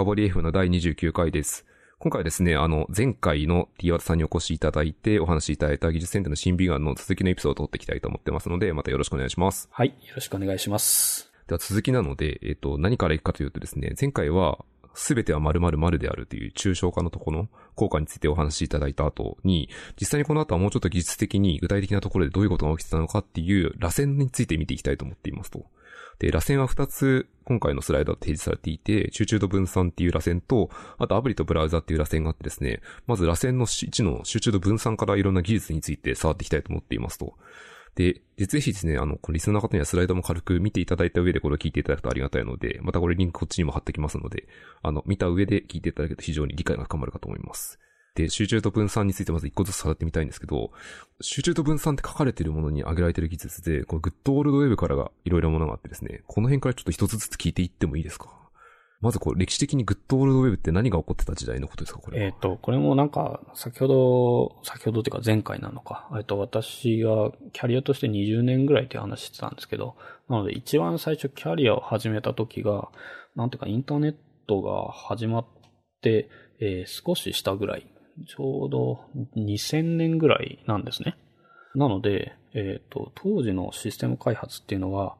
深掘り F の第29回です。今回はですね、あの、前回の T ワタさんにお越しいただいてお話しいただいた技術センターの新美眼の続きのエピソードを取っていきたいと思ってますので、またよろしくお願いします。はい。よろしくお願いします。では続きなので、えっ、と、何からいくかというとですね、前回は、すべては〇〇〇であるという抽象化のところの効果についてお話しいただいた後に、実際にこの後はもうちょっと技術的に具体的なところでどういうことが起きてたのかっていう螺旋について見ていきたいと思っていますと。で、螺旋は2つ今回のスライドで提示されていて、集中度分散っていう螺旋と、あとアプリとブラウザっていう螺旋があってですね、まず螺旋の1の集中度分散からいろんな技術について触っていきたいと思っていますと。で、でぜひですね、あの、このリスナーの方にはスライドも軽く見ていただいた上でこれを聞いていただくとありがたいので、またこれリンクこっちにも貼ってきますので、あの、見た上で聞いていただけると非常に理解が深まるかと思います。で、集中と分散についてまず一個ずつ触ってみたいんですけど、集中と分散って書かれているものに挙げられている技術で、このグッドオールドウェブからがいろいろものがあってですね、この辺からちょっと一つずつ聞いていってもいいですか？まずこう、歴史的にグッドオールドウェブって何が起こってた時代のことですかこれ。えっ、と、これもなんか、先ほど、先ほどっていうか前回なのか。えっと、私がキャリアとして20年ぐらいっていう話してたんですけど、なので一番最初キャリアを始めた時が、なんていうかインターネットが始まって、えー少ししたぐらい、ちょうど2000年ぐらいなんですね。なので、えっ、と、当時のシステム開発っていうのは、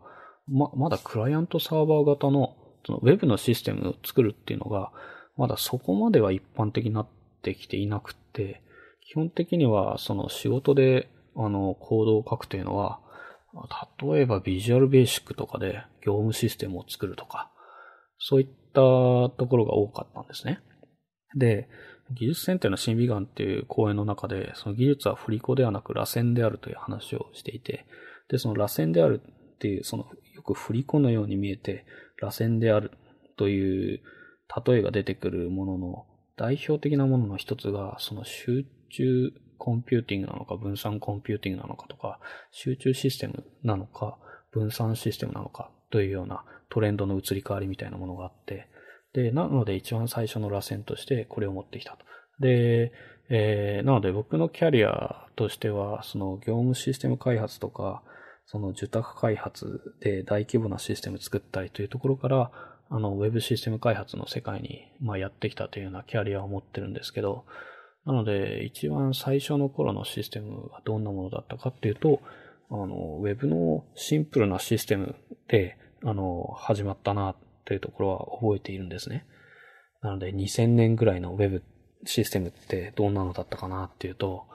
ま、まだクライアントサーバー型の、そのウェブのシステムを作るっていうのが、まだそこまでは一般的になってきていなくて、基本的にはその仕事で、あの、コードを書くというのは、例えばビジュアルベーシックとかで業務システムを作るとか、そういったところが多かったんですね。で、技術選定の新美眼っていう講演の中で、その技術は振り子ではなく螺旋であるという話をしていて、で、その螺旋であるっていう、そのよく振り子のように見えて、螺旋であるという例えが出てくるものの代表的なものの一つが、その集中コンピューティングなのか、分散コンピューティングなのかとか、集中システムなのか、分散システムなのかというようなトレンドの移り変わりみたいなものがあって、で、なので一番最初の螺旋としてこれを持ってきたと。で、えー、なので僕のキャリアとしては、その業務システム開発とか、その受託開発で大規模なシステム作ったりというところから、あの、ウェブシステム開発の世界に、まあ、やってきたというようなキャリアを持ってるんですけど、なので、一番最初の頃のシステムがどんなものだったかっていうと、あの、ウェブのシンプルなシステムで、あの、始まったなというところは覚えているんですね。なので、2000年ぐらいのウェブシステムってどんなのだったかなっていうと、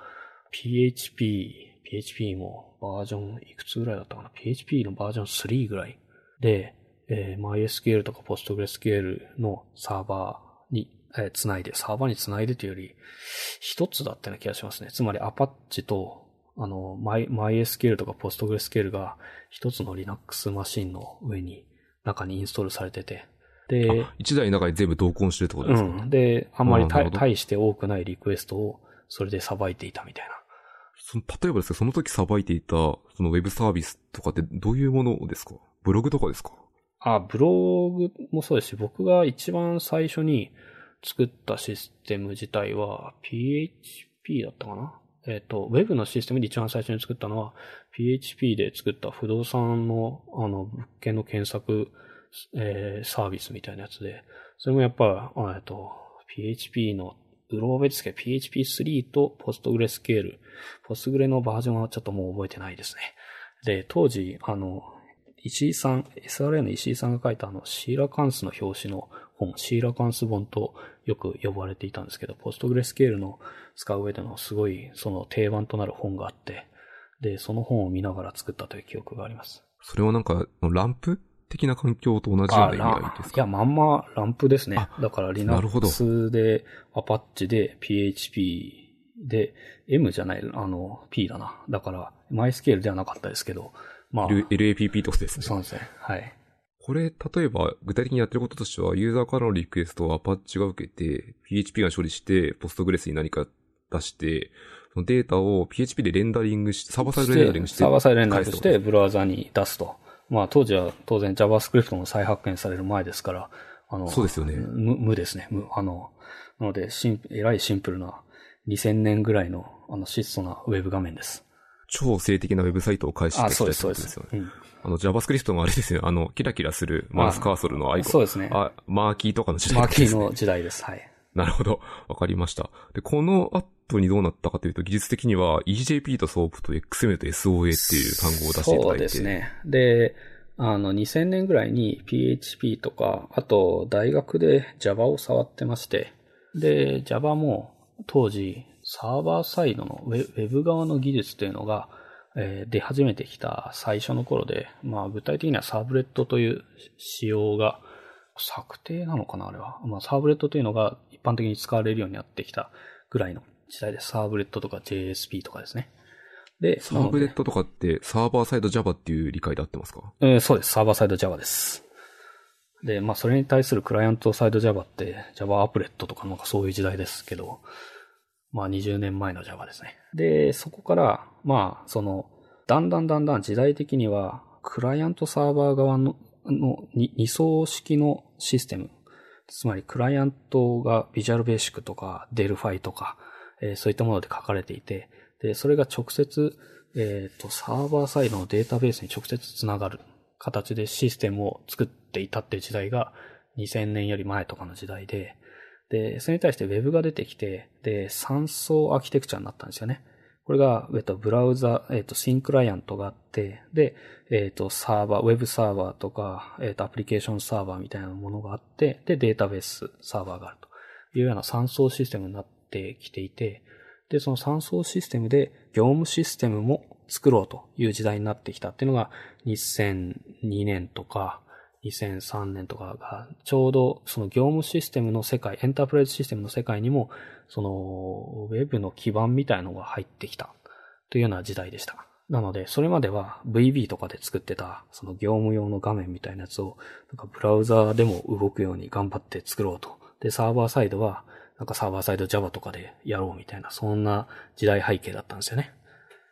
PHP、PHP もバージョンいくつぐらいだったかな ?PHP のバージョン3ぐらいで、えー MySQL とか PostgreSQL のサーバーに、えーつないで、サーバーにつないでというより、一つだったような気がしますね。つまり Apache と、あの、My- MySQL とか PostgreSQL が一つの Linux マシンの上に、中にインストールされてて、で、あ、一台の中に全部同梱してるってことですか、うん。で、あんまりたあーなるほど。大して多くないリクエストをそれでさばいていたみたいな。その例えばですね、その時さばいていた、そのウェブサービスとかってどういうものですか？ブログとかですか？あ、ブログもそうですし、僕が一番最初に作ったシステム自体は PHP だったかな？えっ、と、ウェブのシステムで一番最初に作ったのは PHP で作った不動産のあの物件の検索、えーサービスみたいなやつで、それもやっぱ、えっと、PHP のうろ覚えですけど、PHP3 と PostgreSQL。Postgre のバージョンはちょっともう覚えてないですね。で、当時、あの、石井さん、SRA の石井さんが書いたあの、シーラカンスの表紙の本、シーラカンス本とよく呼ばれていたんですけど、PostgreSQL の使う上でのすごい、その定番となる本があって、で、その本を見ながら作ったという記憶があります。それはなんか、ランプ的な環境と同じような意味合いですか？いや、まんまランプですね。だから Linux で、Apache で、PHP で、M じゃない、あの、P だな。だから、MySQL ではなかったですけど、まあ、LAPP ってことですね。そうですね。はい。これ、例えば、具体的にやってることとしては、ユーザーからのリクエストを Apache が受けて、PHP が処理して、Postgres に何か出して、そのデータを PHP でレンダリングして、サーバーサイドレンダリングして、サーバーサイドレンダリングしてて、ブラウザに出すと。まあ、当時は当然 JavaScript も再発見される前ですから、あの、そうですよね無無ですね。無。あの、なので、シン、えらいシンプルな2000年ぐらいの、あの、質素なウェブ画面です。超性的なウェブサイトを返してきたあ、そうです、ってこそうですとですよね。。うんあの JavaScript もあれですよ。あの、キラキラするマウスカーソルのアイコン。そうですね。あ、マーキーとかの時代マーキですねーの時代です。はい。なるほど。わかりました。で、このアップにどうなったかというと、技術的には EJP と SOAP と XML と SOA っていう単語を出していただいて。そうですね。で、あの、2000年ぐらいに PHP とか、あと大学で Java を触ってまして、で、Java も当時サーバーサイドのウェブ側の技術っていうのが、えー出始めてきた最初の頃で、まあ具体的にはサーブレットという仕様が策定なのかなあれは。まあサーブレットというのが一般的に使われるようになってきたぐらいの時代です。サーブレットとか JSP とかですね。で、サーブレットとかってサーバーサイド Java っていう理解で合ってますか？えーそうです。サーバーサイド Java です。で、まあ、それに対するクライアントサイド Java って Java アプレットとかなんかそういう時代ですけど、まあ、20年前の Java ですね。で、そこから、まあ、その、だんだんだんだん時代的には、クライアントサーバー側の、の二層式のシステム。つまり、クライアントが Visual Basic とか Delphi とか、えーそういったもので書かれていて、で、それが直接、えっ、と、サーバーサイドのデータベースに直接つながる形でシステムを作っていたっていう時代が2000年より前とかの時代で、で、それに対して Web が出てきて、で、3層アーキテクチャになったんですよね。これが、えっと、ブラウザ、えっと、シンクライアントがあって、で、えっと、サーバー、ウェブサーバーとか、えっと、アプリケーションサーバーみたいなものがあって、で、データベースサーバーがあるというような3層システムになってきていて、で、その3層システムで業務システムも作ろうという時代になってきたっていうのが2002年とか2003年とかがちょうどその業務システムの世界、エンタープライズシステムの世界にもそのウェブの基盤みたいのが入ってきたというような時代でした。なので、それまでは VB とかで作ってたその業務用の画面みたいなやつをなんかブラウザーでも動くように頑張って作ろうと。で、サーバーサイドはなんかサーバーサイド Java とかでやろうみたいな、そんな時代背景だったんですよね。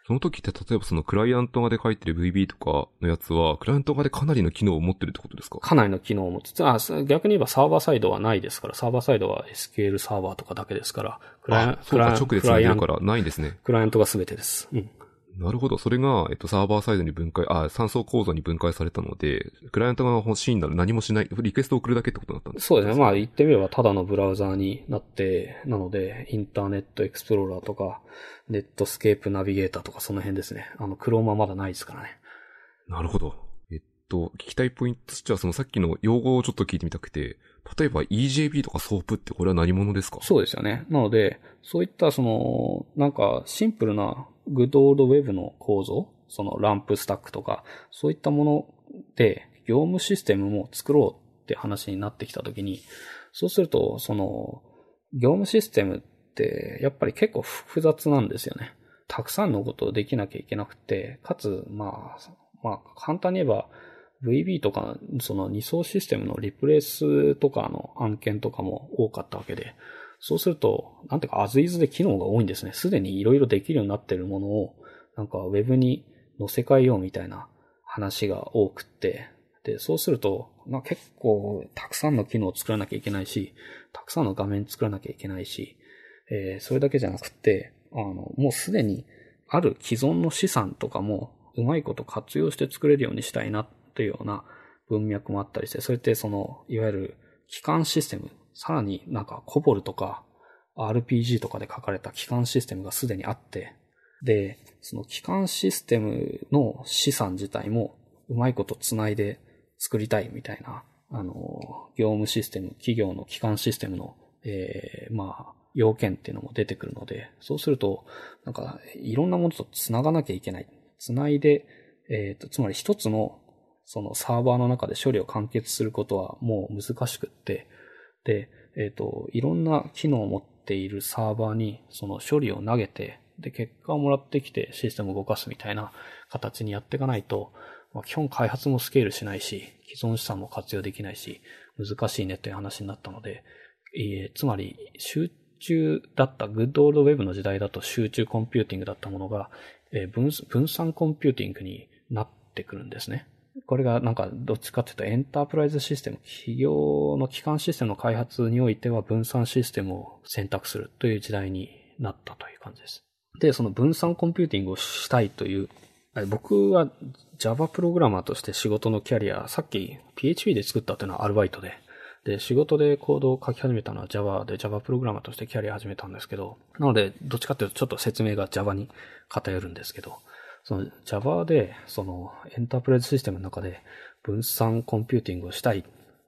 その時って例えばそのクライアント側で書いてる VB とかのやつは、クライアント側でかなりの機能を持ってるってことですか？かなりの機能を持つ。あ、す逆に言えばサーバーサイドはないですから、サーバーサイドは SQL サーバーとかだけですから、クライアンあ、そうか、直で繋いでるからないんですね。クライアントが全てです。うん。なるほど。それが、えっと、サーバーサイドに分解、あ、三層構造に分解されたので、クライアントが欲しいんなら何もしない、リクエストを送るだけってことになったんですそうですね。まあ言ってみればただのブラウザーになって、なので、インターネットエクスプローラーとか、ネットスケープナビゲーターとかその辺ですね。あの、クロームはまだないですからね。なるほど。えっと、聞きたいポイントとしては、そのさっきの用語をちょっと聞いてみたくて、例えば EJP とか SOAP ってこれは何者ですか？そうですよね。なので、そういったその、なんかシンプルなグッドオールドウェブの構造、そのランプスタックとか、そういったもので業務システムも作ろうって話になってきたときに、そうすると、その、業務システムってやっぱり結構複雑なんですよね。たくさんのことをできなきゃいけなくて、かつ、まあ、まあ、簡単に言えば、VB とか、その二層システムのリプレイスとかの案件とかも多かったわけで、そうすると、なんていうか、アズイズで機能が多いんですね。すでにいろいろできるようになってるものを、なんかウェブに載せ替えようみたいな話が多くって、で、そうすると、まあ、結構たくさんの機能を作らなきゃいけないし、たくさんの画面作らなきゃいけないし、えーそれだけじゃなくて、あの、もうすでにある既存の資産とかもうまいこと活用して作れるようにしたいなっていうような文脈もあったりして、それってその、いわゆる機関システム、さらになんかコボルとか RPG とかで書かれた機関システムがすでにあって、で、その機関システムの資産自体もうまいことつないで作りたいみたいな、あの、業務システム、企業の機関システムの、えーまあ、要件っていうのも出てくるので、そうすると、なんか、いろんなものと繋がなきゃいけない。繋いで、えっ、と、つまり一つの、そのサーバーの中で処理を完結することはもう難しくって、で、えっ、と、いろんな機能を持っているサーバーにその処理を投げて、で、結果をもらってきてシステムを動かすみたいな形にやっていかないと、まあ、基本開発もスケールしないし、既存資産も活用できないし、難しいねという話になったので、えーつまり集中だった、 good old web の時代だと集中コンピューティングだったものが、えー分分散コンピューティングになってくるんですね。これがなんかどっちかっていうとエンタープライズシステム、企業の基幹システムの開発においては分散システムを選択するという時代になったという感じです。で、その分散コンピューティングをしたいという、僕は Java プログラマーとして仕事のキャリア、さっき PHP で作ったっていうのはアルバイトで、で、仕事でコードを書き始めたのは Java で Java プログラマーとしてキャリア始めたんですけど、なので、どっちかっていうとちょっと説明が Java に偏るんですけど、その Java で、そのエンタープライズシステムの中で分散コンピューティングをしたいっ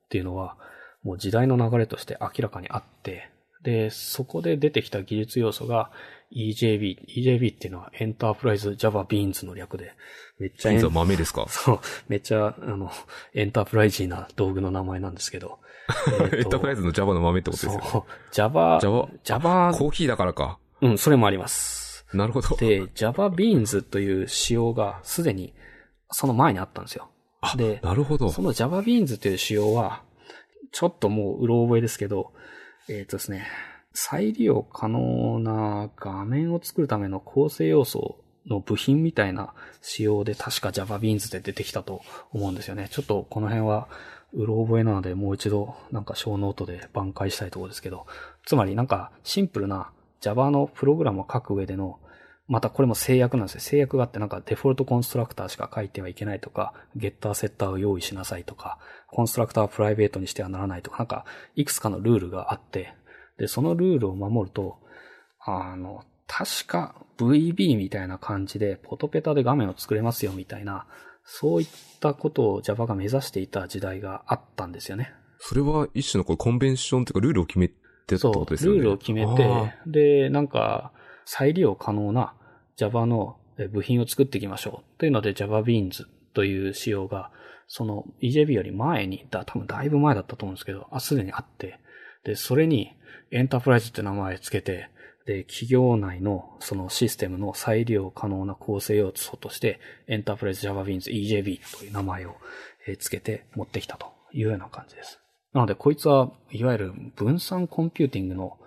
ていうのは、もう時代の流れとして明らかにあって、で、そこで出てきた技術要素が EJB。EJB っていうのはエンタープライズ Java Beans の略で、めっちゃエン、豆ですか？そう、めっちゃ、あの、エンタープライジーな道具の名前なんですけど。エンタープライズの Java の豆ってことですよそう、Java、Java、Java、コーヒーだからか。うん、それもあります。なるほど。で、Java Beans という仕様がすでにその前にあったんですよ。で、なるほど。その Java Beans という仕様は、ちょっともううろ覚えですけど、えっ、とですね、再利用可能な画面を作るための構成要素の部品みたいな仕様で確か Java Beans で出てきたと思うんですよね。ちょっとこの辺はうろ覚えなのでもう一度なんかショーノートで挽回したいところですけど、つまりなんかシンプルな Java のプログラムを書く上でのまたこれも制約なんですよ。制約があってなんかデフォルトコンストラクターしか書いてはいけないとか、ゲッターセッターを用意しなさいとか、コンストラクターはプライベートにしてはならないとか、なんかいくつかのルールがあって、で、そのルールを守ると、あの、確か VB みたいな感じでポトペタで画面を作れますよみたいな、そういったことを Java が目指していた時代があったんですよね。それは一種のこうコンベンションというかルールを決めてってことですよね。ルールを決めて、で、なんか、再利用可能な Java の部品を作っていきましょう。というので Java Beans という仕様が、その EJB より前に、だ、多分だいぶ前だったと思うんですけど、あ、すでにあって、で、それにエンタープライズって名前つけて、で、企業内のそのシステムの再利用可能な構成要素として、エンタープライズ Java Beans EJB という名前をつけて持ってきたというような感じです。なので、こいつは、いわゆる分散コンピューティングの、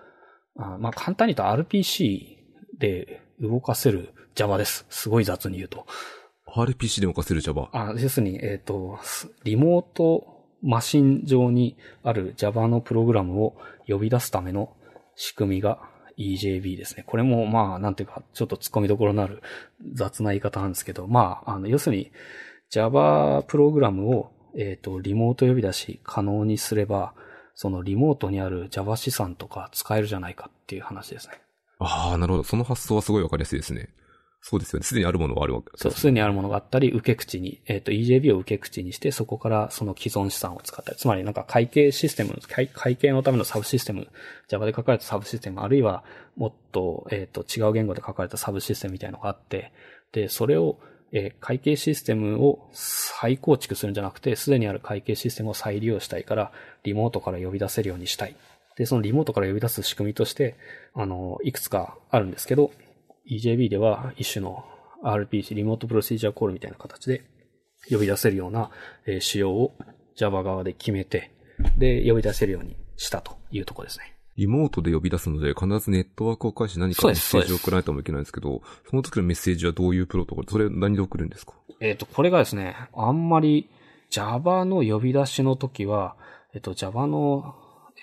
あまあ、簡単に言うと RPC で動かせる Java です。すごい雑に言うと。RPC で動かせる Java？あ、要するに、えっ、と、リモートマシン上にある Java のプログラムを呼び出すための仕組みが EJB ですね。これもまあ、なんていうか、ちょっと突っ込みどころのある雑な言い方なんですけど、まあ、あの、要するに Java プログラムを、えっ、と、リモート呼び出し可能にすれば、そのリモートにある Java 資産とか使えるじゃないかっていう話ですね。ああ、なるほど。その発想はすごいわかりやすいですね。そうですよね。すでにあるものはあるわけそう、すでにあるものがあったり、受け口に、えっ、と、EJB を受け口にして、そこからその既存資産を使ったり、つまりなんか会計システム、会会計のためのサブシステム、Java で書かれたサブシステム、あるいはもっと、えっ、と、違う言語で書かれたサブシステムみたいなのがあって、で、それを、えー会計システムを再構築するんじゃなくて、すでにある会計システムを再利用したいから、リモートから呼び出せるようにしたい。で、そのリモートから呼び出す仕組みとして、あの、いくつかあるんですけど、EJB では一種の RPC、リモートプロシージャーコールみたいな形で呼び出せるような、えー仕様を Java 側で決めて、で、呼び出せるようにしたというところですね。リモートで呼び出すので、必ずネットワークを介して何かメッセージを送らないともいけないんですけど、その時のメッセージはどういうプロトコルそれ何で送るんですか？えっ、と、これがですね、あんまり Java の呼び出しの時は、えっ、と、Java の、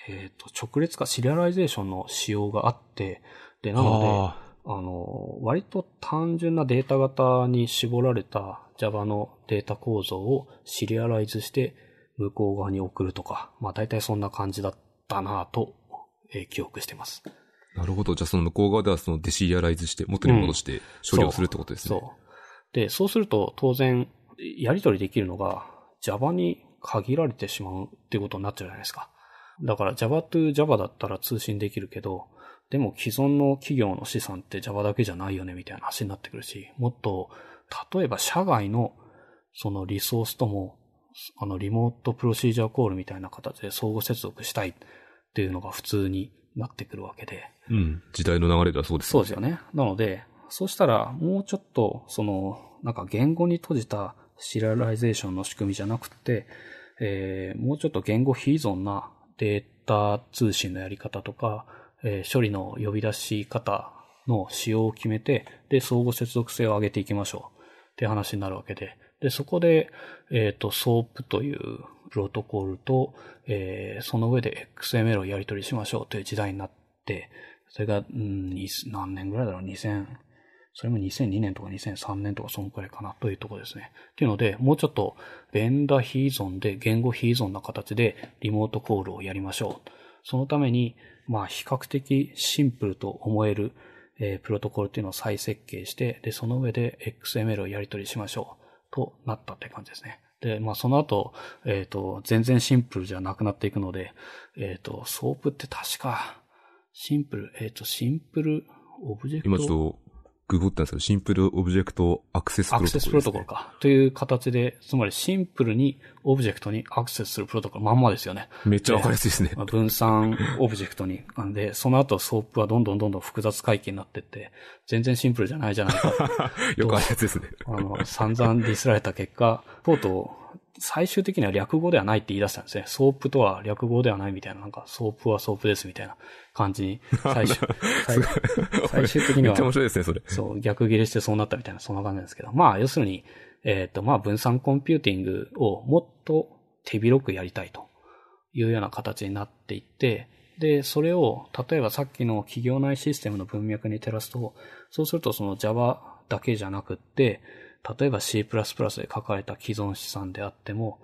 えっ、と、直列化、シリアライゼーションの仕様があって、で、なので、ああの、割と単純なデータ型に絞られた Java のデータ構造をシリアライズして向こう側に送るとか、まあ大体そんな感じだったなぁと、えー記憶してます。あ、なるほど。じゃあその向こう側ではそのデシリアライズして、元に戻して処理をするってことですね。そう。で、そうすると当然、やり取りできるのが Java に限られてしまうっていうことになっちゃうじゃないですか。だから Java to Java だったら通信できるけど、でも既存の企業の資産って Java だけじゃないよねみたいな話になってくるし、もっと、例えば社外のそのリソースとも、あのリモートプロシージャーコールみたいな形で相互接続したいっていうのが普通になってくるわけで。うん。時代の流れではそうです。そうですよね。なので、そうしたら、もうちょっと、その、なんか言語に閉じたシリアライゼーションの仕組みじゃなくて、えーもうちょっと言語非依存なデータ通信のやり方とか、えー処理の呼び出し方の仕様を決めて、で、相互接続性を上げていきましょうって話になるわけで、で、そこで、えっ、と、SOAP というプロトコルと、えーその上で XML をやり取りしましょうという時代になって、それが、うん、何年ぐらいだろう、2000、それも2002年とか2003年とかそのくらいかなというところですね。っていうので、もうちょっとベンダー非依存で言語非依存な形でリモートコールをやりましょう。そのために、まあ比較的シンプルと思える、えー、プロトコルっていうのを再設計して、で、その上で XML をやり取りしましょうとなったって感じですね。で、まあその後、えっ、ー、と、全然シンプルじゃなくなっていくので、えっ、ー、と、 SOAP って確か、 Simple、えっ、ー、と、 Simple Object？今ちょっとググったんですけど、 Simple Object Access Protocol、ね、 Access Protocolか。という形で、つまりシンプルにオブジェクトにアクセスするプロトコル、まんまですよね。めっちゃわかりやすいですね。分散オブジェクトに。なんで、その後 SOAP はどんどんどんどん複雑怪奇になってって、全然シンプルじゃないじゃないか。よくあるやつですね。あの、散々ディスられた結果、とうとう、最終的には略語ではないって言い出したんですね。 SOAP とは略語ではないみたいな、なんか、 SOAP は SOAP ですみたいな感じに、最終、最最終的には。めっちゃ面白いですね、それ。そう、逆切れしてそうなったみたいな、そんな感じなんですけど。まあ、要するに、えっ、ー、と、まあ、分散コンピューティングをもっと手広くやりたいというような形になっていって、で、それを、例えばさっきの企業内システムの文脈に照らすと、そうするとその Java だけじゃなくって、例えば C++ で書かれた既存資産であっても、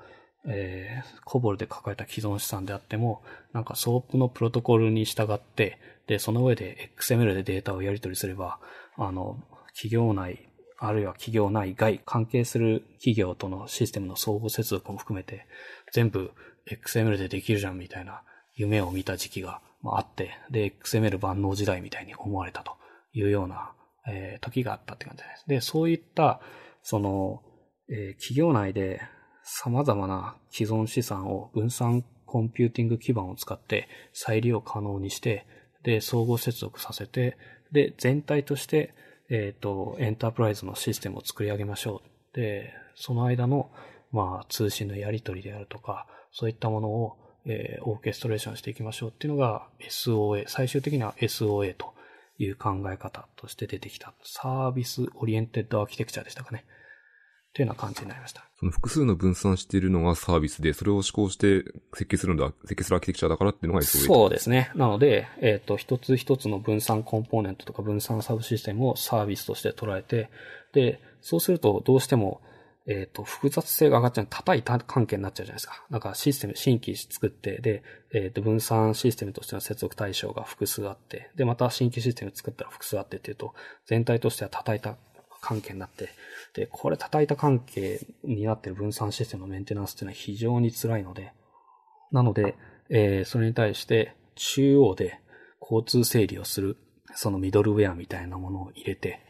えー、 COBOL で書かれた既存資産であっても、なんか SOAP のプロトコルに従って、で、その上で XML でデータをやり取りすれば、あの、企業内、あるいは企業内外、関係する企業とのシステムの相互接続も含めて、全部 XML でできるじゃんみたいな夢を見た時期があって、で、XML 万能時代みたいに思われたというような、えー、時があったって感じです。で、そういった、その、えー、企業内で様々な既存資産を分散コンピューティング基盤を使って再利用可能にして、で、相互接続させて、で、全体として、えっ、ー、と、エンタープライズのシステムを作り上げましょう。で、その間の、まあ、通信のやり取りであるとか、そういったものを、えー、オーケストレーションしていきましょうっていうのが SOA、最終的には SOA という考え方として出てきた。サービスオリエンテッドアーキテクチャでしたかね。というような感じになりました。その複数の分散しているのがサービスで、それを思考して設計するんだ、設計するアーキテクチャだからっていうのがそうですね。なので、えっ、ー、と、一つ一つの分散コンポーネントとか分散サブシステムをサービスとして捉えて、で、そうするとどうしても、えっ、ー、と、複雑性が上がっちゃう、叩いた関係になっちゃうじゃないですか。だかシステム、新規作って、で、えっ、ー、と、分散システムとしての接続対象が複数あって、で、また新規システム作ったら複数あってっていうと、全体としては叩いた関係になって、で、これ叩いた関係になってる分散システムのメンテナンスっていうのは非常に辛いので、なので、えー、それに対して中央で交通整理をする、そのミドルウェアみたいなものを入れて、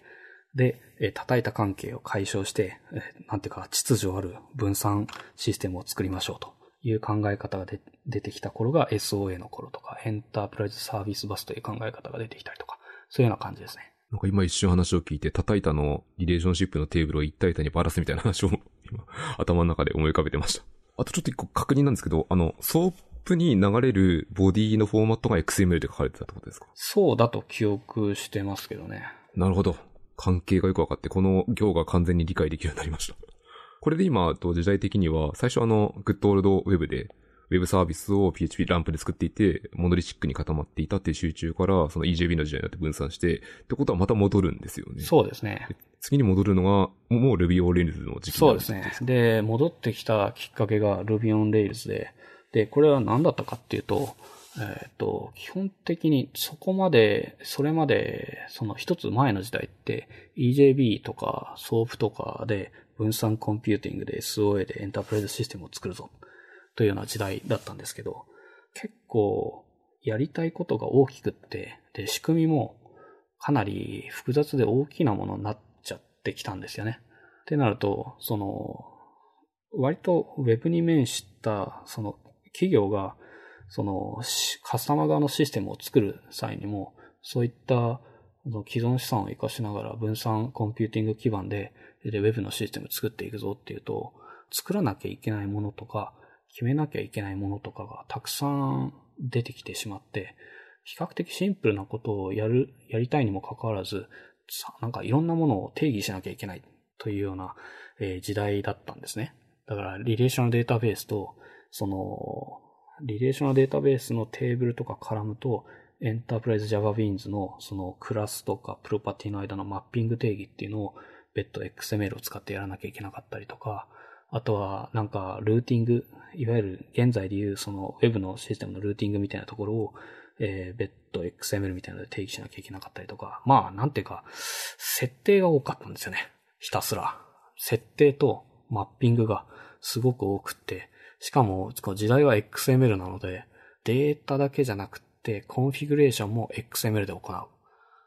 で、えー、叩いた関係を解消して、えー、なんていうか、秩序ある分散システムを作りましょうという考え方がで出てきた頃が SOA の頃とか、エンタープライズサービスバスという考え方が出てきたりとか、そういうような感じですね。なんか今一瞬話を聞いて、叩いたのリレーションシップのテーブルを一体体にバラすみたいな話を 今、頭の中で思い浮かべてました。あとちょっと一個確認なんですけど、あの、ソープに流れるボディのフォーマットが XML で書かれてたってことですか？そうだと記憶してますけどね。なるほど。関係がよくわかって、この行が完全に理解できるようになりました。これで今と時代的には、最初あの、グッドオールドウェブでウェブサービスを PHP ランプで作っていて、モノリシックに固まっていたっていう集中から、その EJB の時代になって分散して、ってことはまた戻るんですよね。そうですね。次に戻るのが、もう Ruby on Rails の時期そうですね。で、戻ってきたきっかけが Ruby on Rails で、で、これは何だったかっていうと、えっ、ー、と、基本的にそこまで、それまで、その一つ前の時代って EJB とか SOAP とかで分散コンピューティングで SOA でエンタープライズシステムを作るぞというような時代だったんですけど、結構やりたいことが大きくって、で、仕組みもかなり複雑で大きなものになっちゃってきたんですよね。ってなると、その、割と Web に面した、その企業が、そのカスタマー側のシステムを作る際にも、そういった既存資産を活かしながら分散コンピューティング基盤で、で、Web のシステムを作っていくぞっていうと、作らなきゃいけないものとか、決めなきゃいけないものとかがたくさん出てきてしまって、比較的シンプルなことをやる、やりたいにもかかわらず、なんかいろんなものを定義しなきゃいけないというような、えー、時代だったんですね。だから、リレーショナルデータベースと、その、リレーショナルデータベースのテーブルとかカラムと、エンタープライズ Java Beans のそのクラスとかプロパティの間のマッピング定義っていうのを別途 XML を使ってやらなきゃいけなかったりとか、あとはなんかルーティング、いわゆる現在でいうその Web のシステムのルーティングみたいなところを、えー、別途 XML みたいなので定義しなきゃいけなかったりとか、まあなんていうか、設定が多かったんですよね。ひたすら。設定とマッピングがすごく多くって、しかも時代は XML なので、データだけじゃなくて、コンフィグレーションも XML で行う。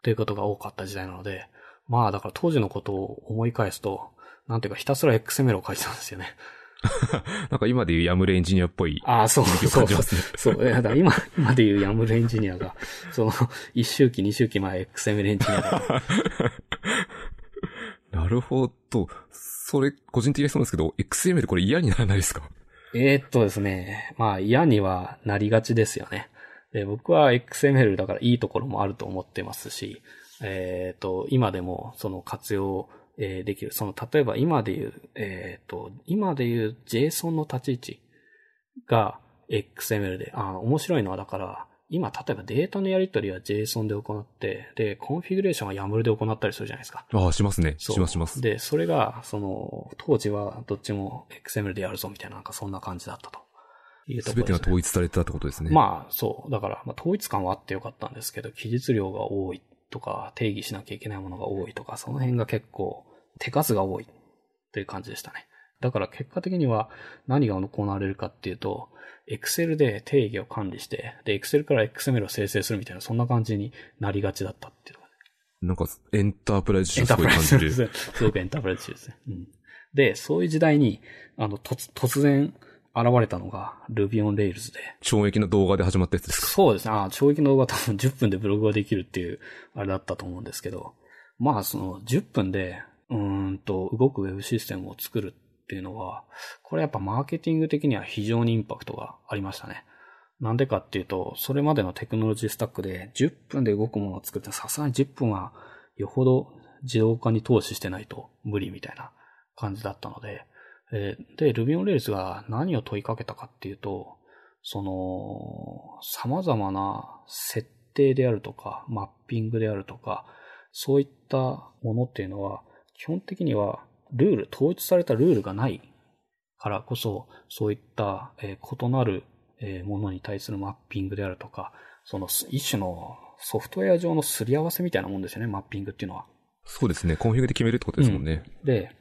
ということが多かった時代なので、まあだから当時のことを思い返すと、なんていうかひたすら XML を書いてたんですよね。なんか今で言う YAML エンジニアっぽい。ああ、そうそう。そう。だから今、今で言うヤムルエンジニアが、その、一周期、二周期前 XML エンジニアだ。なるほど。それ、個人的にそうですけど、XML これ嫌にならないですか？えー、っとですね。まあ嫌にはなりがちですよね。で僕は XML だからいいところもあると思ってますし、えっ、と、今でもその活用えー、できる。その、例えば今で言う、えっ、と、今で言う JSON の立ち位置が XML で、あ面白いのはだから、今、例えばデータのやり取りは JSON で行って、で、コンフィグレーションは YAML で行ったりするじゃないですか。ああ、しますね。しますします。で、それが、その、当時はどっちも XML でやるぞみたいな、なんかそんな感じだったと。すべ、ね、てが統一されたってことですね。まあ、そう。だから、まあ、統一感はあってよかったんですけど、記述量が多いとか、定義しなきゃいけないものが多いとか、その辺が結構手数が多いという感じでしたね。だから結果的には何が行われるかっていうと、Excel で定義を管理して、で、Excel から XML を生成するみたいな、そんな感じになりがちだったっていう。なんか、エンタープライズすごい感じる。すごくエンタープライズですね。うん。で、そういう時代に、あの、突、突然、現れたのが Ruby on Rails で。懲役の動画で始まったやつですか？そうですね。あ懲役の動画多分10分でブログができるっていう、あれだったと思うんですけど、まあその10分でうんと動くウェブシステムを作るっていうのは、これやっぱマーケティング的には非常にインパクトがありましたね。なんでかっていうと、それまでのテクノロジースタックで10分で動くものを作ってさすがに10分はよほど自動化に投資してないと無理みたいな感じだったので、えー、で、Ruby on Rails が何を問いかけたかっていうと、その、様々な設定であるとか、マッピングであるとか、そういったものっていうのは、基本的にはルール、統一されたルールがないからこそ、そういった、えー、異なる、えー、ものに対するマッピングであるとか、その一種のソフトウェア上のすり合わせみたいなもんですよね、マッピングっていうのは。そうですね。コンフィグで決めるってことですもんね。うん、で、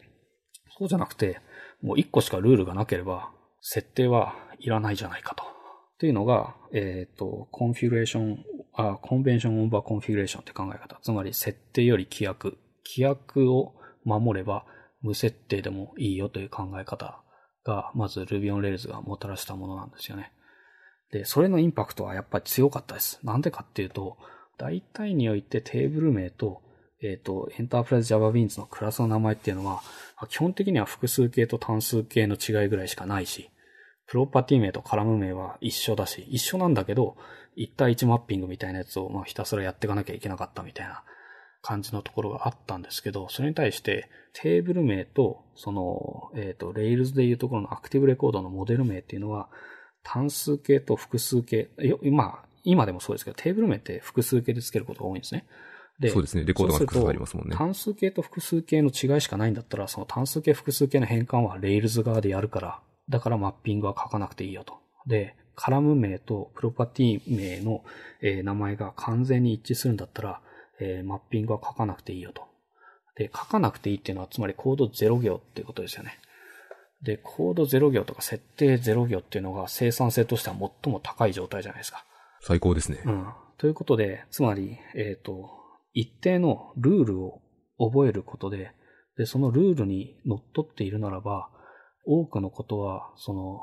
そうじゃなくて、もう一個しかルールがなければ、設定はいらないじゃないかと。っていうのが、えっ、ー、と、コンフィグレーション、あ、 Convention over Configuration って考え方。つまり、設定より規約。規約を守れば無設定でもいいよという考え方が、まず Ruby on Rails がもたらしたものなんですよね。で、それのインパクトはやっぱり強かったです。なんでかっていうと、大体においてテーブル名と、えっ、ー、と、エンタープライズ JavaBeans のクラスの名前っていうのは、基本的には複数形と単数形の違いぐらいしかないし、プロパティ名とカラム名は一緒だし、一緒なんだけど、1対1マッピングみたいなやつをまあひたすらやっていかなきゃいけなかったみたいな感じのところがあったんですけど、それに対してテーブル名と、その、えっ、ー、と、Rails でいうところのアクティブレコードのモデル名っていうのは、単数形と複数形、今、今でもそうですけど、テーブル名って複数形で付けることが多いんですね。で、そうですね。レコードが複数ありますもんね。単数形と複数形の違いしかないんだったら、その単数形複数形の変換は Rails 側でやるから、だからマッピングは書かなくていいよと。で、カラム名とプロパティ名の、えー、名前が完全に一致するんだったら、えー、マッピングは書かなくていいよと。で、書かなくていいっていうのは、つまりコード0行っていうことですよね。で、コード0行とか設定0行っていうのが生産性としては最も高い状態じゃないですか。最高ですね。うん。ということで、つまり、えっ、ー、と、一定のルールを覚えることで、で、そのルールに則っっているならば、多くのことは、その、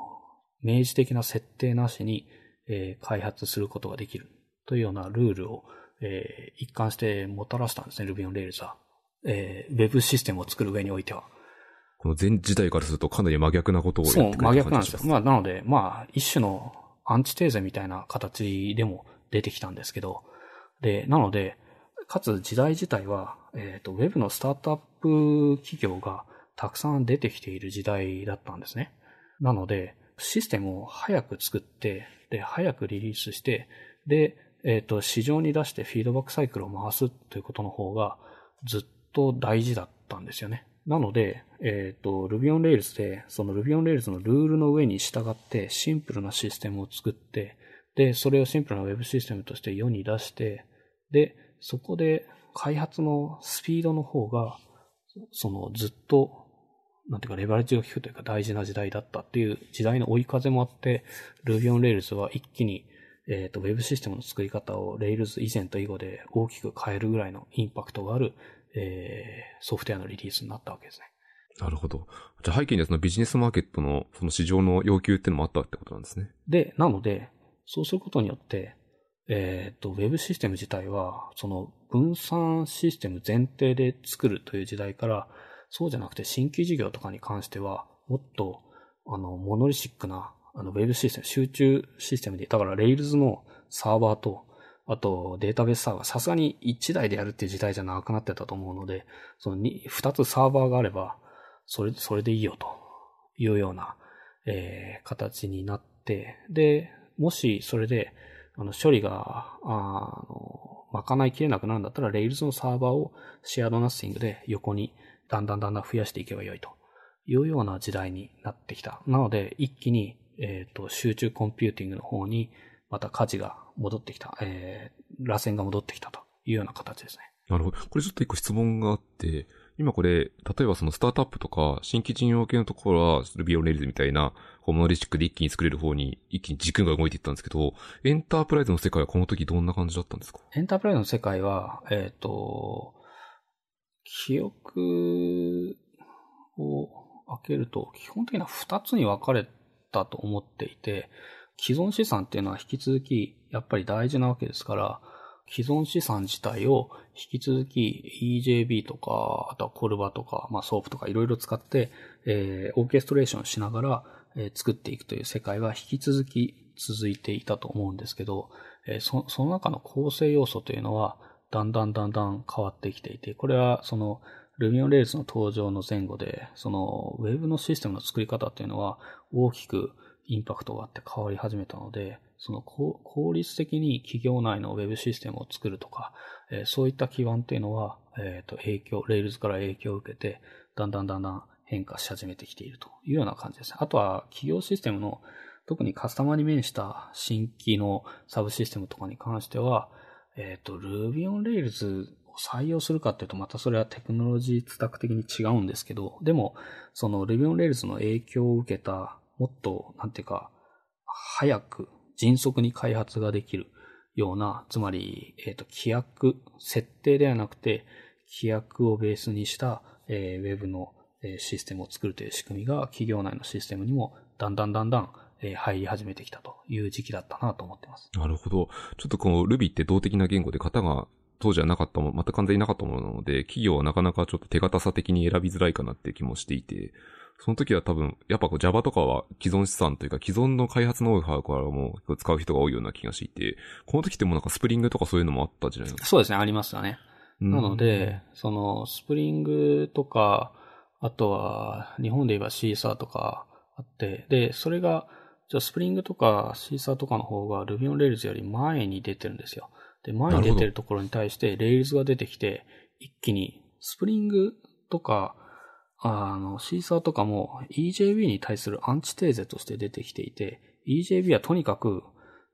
明示的な設定なしに、えー、開発することができるというようなルールをえー、一貫してもたらしたんですね、Ruby on Rails は。えー、ウェブシステムを作る上においては。この全時代からするとかなり真逆なことをやってくるそう、真逆なんですよ。まあ、なので、まあ、一種のアンチテーゼみたいな形でも出てきたんですけど、で、なので、かつ時代自体は、えっ、ー、と、ウェブのスタートアップ企業がたくさん出てきている時代だったんですね。なので、システムを早く作って、で、早くリリースして、で、えっ、と、市場に出してフィードバックサイクルを回すということの方がずっと大事だったんですよね。なので、えっ、と、Ruby on Rails で、その Ruby on Rails のルールの上に従ってシンプルなシステムを作って、で、それをシンプルな Web システムとして世に出して、で、そこで開発のスピードの方が、そのずっと、なんていうかレバレッジが効くというか大事な時代だったっていう時代の追い風もあって、Ruby on Rails は一気に、えっ、ー、と、Web システムの作り方を Rails 以前と以後で大きく変えるぐらいのインパクトがある、えー、ソフトウェアのリリースになったわけですね。なるほど。じゃあ背景にはそのビジネスマーケットのその市場の要求っていうのもあったってことなんですね。で、なので、そうすることによって、えっ、ー、と、Web システム自体は、その分散システム前提で作るという時代から、そうじゃなくて新規事業とかに関しては、もっと、あの、モノリシックな、あの、ウェブシステム、集中システムで、だから Rails のサーバーと、あとデータベースサーバー、さすがに1台でやるっていう時代じゃなくなってたと思うので、その2、2つサーバーがあれば、それ、それでいいよというような、えー、形になって、で、もしそれで、あの、処理が、あの、賄いきれなくなるんだったら、Rails のサーバーをシェアドナッシングで横にだんだんだんだん増やしていけばよいというような時代になってきた。なので、一気に、えっ、ー、と、集中コンピューティングの方に、また価値が戻ってきた、えー、螺旋が戻ってきたというような形ですね。なるほど。これちょっと一個質問があって、今これ、例えばそのスタートアップとか、新規事業系のところは Ruby on Rails みたいな、こう、モノリスティックで一気に作れる方に、一気に軸が動いていったんですけど、エンタープライズの世界はこの時どんな感じだったんですか？エンタープライズの世界は、えっ、ー、と、記憶を開けると、基本的には二つに分かれたと思っていて、既存資産っていうのは引き続き、やっぱり大事なわけですから、既存資産自体を引き続き EJB とか、あとは CORBA とか、まあ SOAP とかいろいろ使って、えー、オーケストレーションしながら、えー、作っていくという世界は引き続き続いていたと思うんですけど、えー、そその中の構成要素というのは、だんだんだんだん変わってきていて、これはその Ruby on Rails の登場の前後で、その Web のシステムの作り方っていうのは大きくインパクトがあって変わり始めたので、その効率的に企業内の Web システムを作るとか、えー、そういった基盤っていうのは、えっ、ー、と、影響、Rails から影響を受けて、だんだんだんだん変化し始めてきているというような感じです。あとは、企業システムの、特にカスタマーに面した新規のサブシステムとかに関しては、えっ、ー、と、Ruby on Rails 採用するかっていうと、またそれはテクノロジーツタク的に違うんですけど、でも、その Ruby on Rails の影響を受けた、もっと、なんていうか、早く、迅速に開発ができるような、つまり、えっ、ー、と、規約、設定ではなくて、規約をベースにした、えー、Web のシステムを作るという仕組みが企業内のシステムにもだんだんだんだん入り始めてきたという時期だったなと思ってます。なるほど。ちょっとこの Ruby って動的な言語で型が当時はなかったもの、また完全になかったものなので、企業はなかなかちょっと手堅さ的に選びづらいかなって気もしていて、その時は多分、やっぱこう Java とかは既存資産というか既存の開発ノウハウからも使う人が多いような気がしていて、この時ってもうなんかスプリングとかそういうのもあったじゃないですか？そうですね、ありましたね。なので、そのスプリングとか、あとは、日本で言えばシーサーとかあって、で、それが、じゃあスプリングとかシーサーとかの方が Ruby on Rails より前に出てるんですよ。で、前に出てるところに対して Rails が出てきて、一気にスプリングとか、あの、 Seasar とかも EJB に対するアンチテーゼとして出てきていて、EJB はとにかく、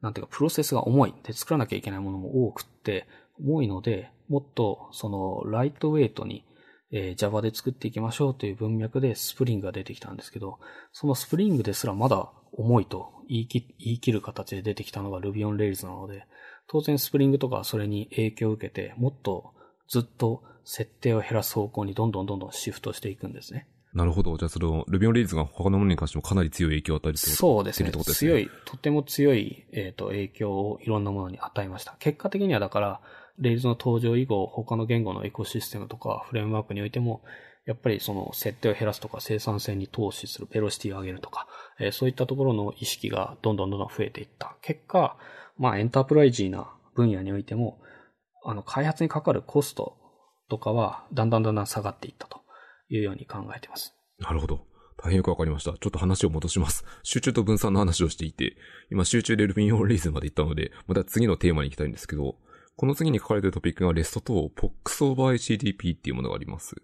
なんていうか、プロセスが重い。で、作らなきゃいけないものも多くって、重いので、もっと、その、 lightweight にえー、Java で作っていきましょうという文脈でスプリングが出てきたんですけど、そのスプリングですらまだ重いと言い切言い切る形で出てきたのが Ruby on Rails なので、当然スプリングとかそれに影響を受けて、もっとずっと設定を減らす方向にどんどんどんどんシフトしていくんですね。なるほど。じゃあその Ruby on Rails が他のものに関してもかなり強い影響を与えるそうですね。強い、とても強い、えっ、ー、と影響をいろんなものに与えました。結果的にはだから、レイルズの登場以後、他の言語のエコシステムとかフレームワークにおいても、やっぱりその設定を減らすとか生産性に投資する、ベロシティを上げるとか、えー、そういったところの意識がどんどんどんどん増えていった。結果、まあエンタープライジーな分野においても、あの開発にかかるコストとかはだんだんだんだん下がっていったというように考えています。なるほど。大変よくわかりました。ちょっと話を戻します。集中と分散の話をしていて、今集中で Ruby on Rails まで行ったので、また次のテーマに行きたいんですけど、この次に書かれているトピックが REST と POX over HTTP っていうものがあります。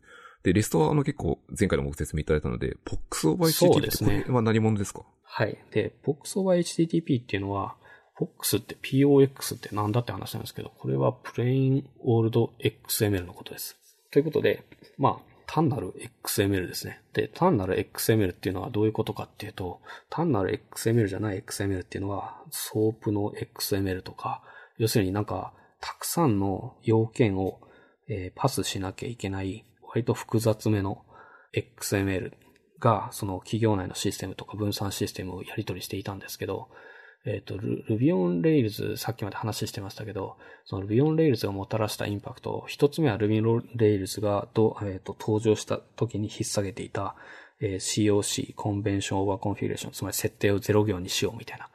で、REST はあの結構前回でもご説明いただいたので、POX over そう HTTP ってですねこれは何者ですか？はい。で、POX over HTTP っていうのは、POX って POX ってなんだって話なんですけど、これは Plain Old XML のことです。ということで、まあ、単なる XML ですね。で、単なる XML っていうのはどういうことかっていうと、単なる XML じゃない XML っていうのは、 SOAP の XML とか、要するになんか、たくさんの要件を、えーパスしなきゃいけない、割と複雑めの XML が、その企業内のシステムとか分散システムをやり取りしていたんですけど、えっ、と、Ruby on Rails、さっきまで話してましたけど、その Ruby on Rails がもたらしたインパクト、一つ目は Ruby on Rails がど、えーと登場した時に引っ提げていた、えー COC、Convention Over Configuration、つまり設定を0行にしようみたいな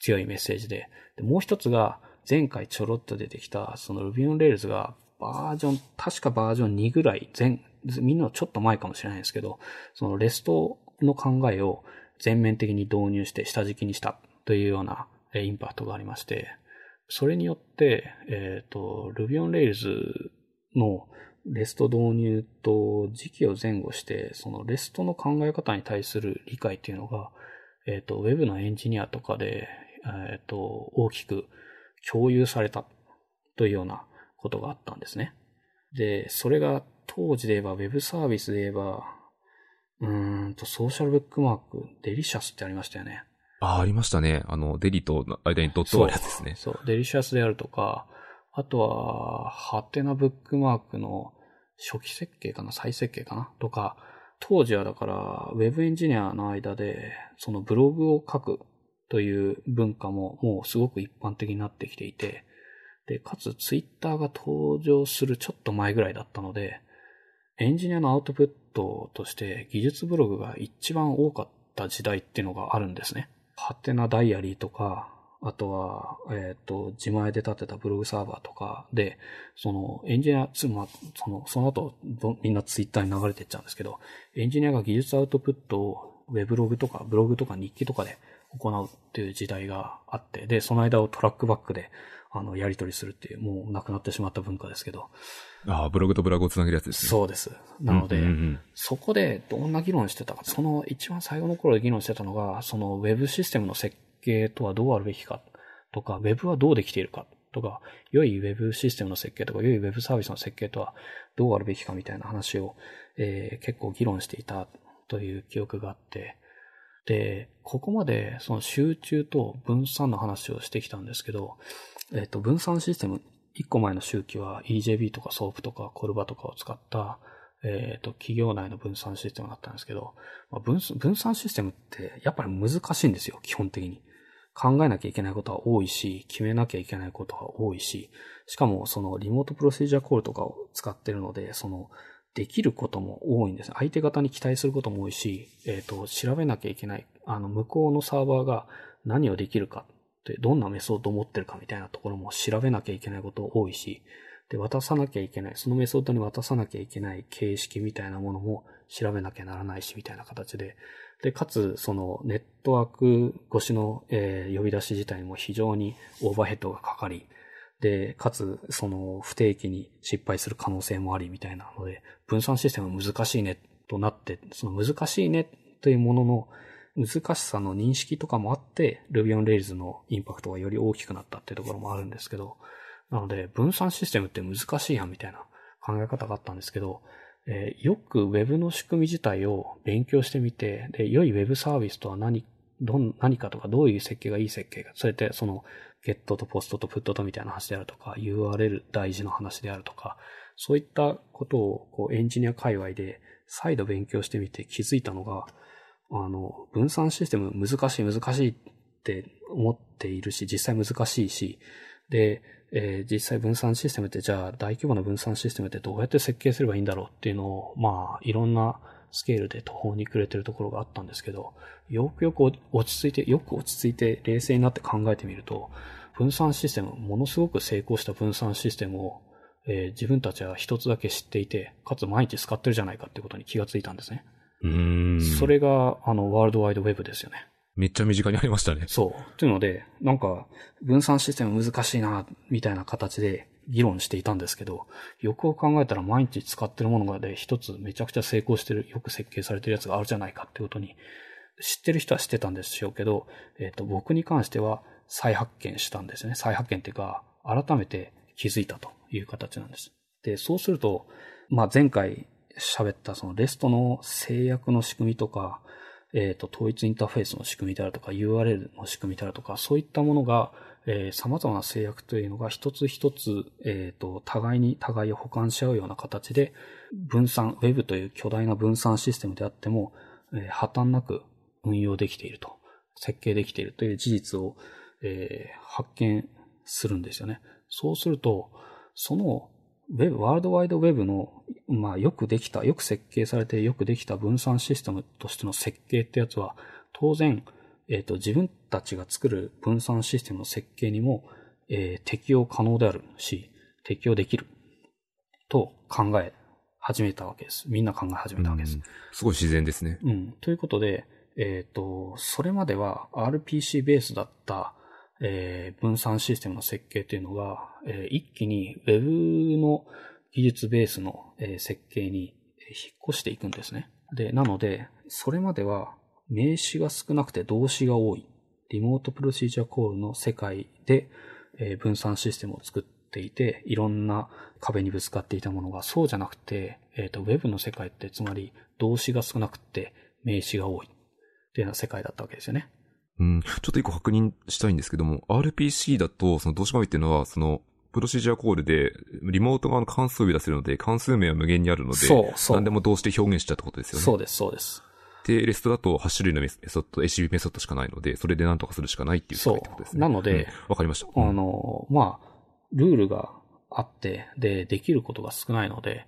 強いメッセージで。でもう一つが、前回ちょろっと出てきた、その Ruby on Rails がバージョン、確かバージョン2ぐらい、前、みんなちょっと前かもしれないですけど、その REST の考えを全面的に導入して下敷きにしたというようなインパクトがありまして、それによって、えっ、と、Ruby on Rails の REST 導入と時期を前後して、その REST の考え方に対する理解っていうのが、えっ、と、Web のエンジニアとかで、えっ、と、大きく共有されたというようなことがあったんですね。で、それが当時で言えば Web サービスで言えば、うーんと、ソーシャルブックマーク、 Delicious ってありましたよね。あ、ありましたね。あの、デリとの間にドットがあるやつですね。そう、 Delicious であるとか、あとは、はてなブックマークの初期設計かな再設計かなとか、当時はだから、ウェブエンジニアの間で、そのブログを書くという文化ももうすごく一般的になってきていて、で、かつツイッターが登場するちょっと前ぐらいだったので、エンジニアのアウトプットとして技術ブログが一番多かった時代っていうのがあるんですね。ハテナダイアリーとか、あとは、えっ、と、自前で立てたブログサーバーとかで、そのエンジニア、つま、その、その後、みんなツイッターに流れていっちゃうんですけど、エンジニアが技術アウトプットをウェブログとか、ブログとか日記とかで行うっていう時代があって、で、その間をトラックバックで、あの、やり取りするっていう、もうなくなってしまった文化ですけど、ああ、ブログとブログをつなげるやつですね。そうです。なので、うんうんうんそこでどんな議論してたか、その一番最後の頃で議論してたのが、そのウェブシステムの設計とはどうあるべきかとか、ウェブはどうできているかとか、良いウェブシステムの設計とか、良いウェブサービスの設計とはどうあるべきかみたいな話を、えー結構議論していたという記憶があって、で、ここまでその集中と分散の話をしてきたんですけど、えっ、と、分散システム、一個前の周期は EJB とか SOAP とかコルバとかを使った、えっ、と、企業内の分散システムだったんですけど、まあ分散システムってやっぱり難しいんですよ、基本的に。考えなきゃいけないことは多いし、決めなきゃいけないことは多いし、しかもそのリモートプロシージャーコールとかを使ってるので、その、できることも多いんです。相手方に期待することも多いし、えっ、と、調べなきゃいけない。あの、向こうのサーバーが何をできるか、どんなメソッドを持ってるかみたいなところも調べなきゃいけないこと多いし、で、渡さなきゃいけない、そのメソッドに渡さなきゃいけない形式みたいなものも調べなきゃならないし、みたいな形で、で、かつ、その、ネットワーク越しの、えー呼び出し自体も非常にオーバーヘッドがかかり、で、かつ、その、不定期に失敗する可能性もありみたいなので、分散システム難しいね、となって、その難しいね、というものの、難しさの認識とかもあって、Ruby on Rails のインパクトがより大きくなったっていうところもあるんですけど、なので、分散システムって難しいやんみたいな考え方があったんですけど、えーよく Web の仕組み自体を勉強してみて、で、良い Web サービスとは何、どん、何かとか、どういう設計がいい設計か、それでその、ゲットとポストとプットとみたいな話であるとか、URL 大事な話であるとか、そういったことを、こう、エンジニア界隈で再度勉強してみて気づいたのが、あの、分散システム難しい難しいって思っているし、実際難しいし、で、えー実際分散システムってじゃあ大規模な分散システムってどうやって設計すればいいんだろうっていうのを、まあ、いろんなスケールで途方に暮れてるところがあったんですけど、よくよく落ち着いて、よく落ち着いて冷静になって考えてみると、分散システム、ものすごく成功した分散システムを、えー自分たちは一つだけ知っていて、かつ毎日使ってるじゃないかってことに気がついたんですね。それが、あの、ワールドワイドウェブですよね。めっちゃ身近にありましたね。そう。というので、なんか、分散システム難しいな、みたいな形で議論していたんですけど、よく考えたら毎日使ってるものがで一つめちゃくちゃ成功してる、よく設計されてるやつがあるじゃないかってことに、知ってる人は知ってたんでしょうけど、えっ、と、僕に関しては再発見したんですね。再発見っていうか、改めて気づいたという形なんです。で、そうすると、まあ、前回喋ったそのレストの制約の仕組みとか、えっ、と、統一インターフェースの仕組みであるとか、URL の仕組みであるとか、そういったものが、えー、様々な制約というのが一つ一つ、えっ、と、互いに互いを補完し合うような形で、分散、Web という巨大な分散システムであっても、えー破綻なく運用できていると、設計できているという事実を、えー発見するんですよね。そうすると、その Web、ワールドワイドウェブの、まあ、よくできた、よく設計されてよくできた分散システムとしての設計ってやつは、当然、えっ、と、自分たちが作る分散システムの設計にも、えー適用可能であるし、適用できると考え始めたわけです。みんな考え始めたわけですうん。すごい自然ですね。うん。ということで、えっ、と、それまでは RPC ベースだった、えー分散システムの設計というのが、えー一気に Web の技術ベースの、えー設計に引っ越していくんですね。で、なので、それまでは名詞が少なくて動詞が多い。リモートプロシージャーコールの世界で、えー分散システムを作っていて、いろんな壁にぶつかっていたものが、そうじゃなくて、えっ、と、Web の世界って、つまり動詞が少なくて名詞が多い。っていうような世界だったわけですよね。うん。ちょっと一個確認したいんですけども、RPC だと、その動詞が多いっていうのは、その、プロシージャーコールで、リモート側の関数を呼び出せるので、関数名は無限にあるので、そうそう何でも動詞で表現しちゃうってことですよね。そうです、そうです。で、レストだと8種類のメソッド、ACB メソッドしかないので、それで何とかするしかないっていう世界ってことですね。そうなのでうんわ、かりました。あの、まあ、ルールがあって、で、できることが少ないので、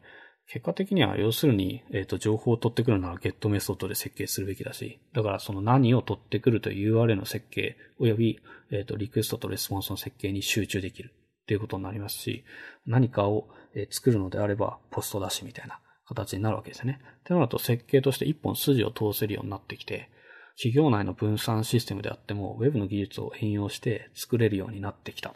結果的には要するに、えっ、と、情報を取ってくるなら GET メソッドで設計するべきだし、だからその何を取ってくるという URL の設計、および、えっ、と、リクエストとレスポンスの設計に集中できるっていうことになりますし、何かを、え作るのであれば、ポスト出しみたいな形になるわけですよね。ってなると、設計として一本筋を通せるようになってきて、企業内の分散システムであっても、Web の技術を変容して作れるようになってきた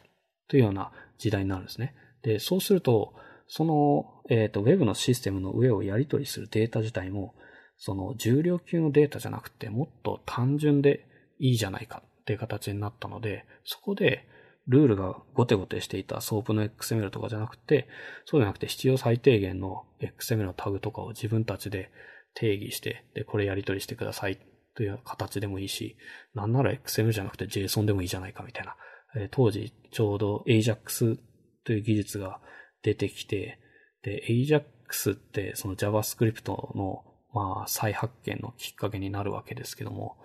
というような時代になるんですね。で、そうすると、その、えっ、と、Web のシステムの上をやり取りするデータ自体も、その重量級のデータじゃなくて、もっと単純でいいじゃないかっていう形になったので、そこで、ルールがゴテゴテしていた SOAP の XML とかじゃなくて、そうじゃなくて必要最低限の XML のタグとかを自分たちで定義して、で、これやり取りしてくださいという形でもいいし、なんなら XML じゃなくて JSON でもいいじゃないかみたいな。当時ちょうど AJAX という技術が出てきて、で、AJAX ってその JavaScript のまあ再発見のきっかけになるわけですけども、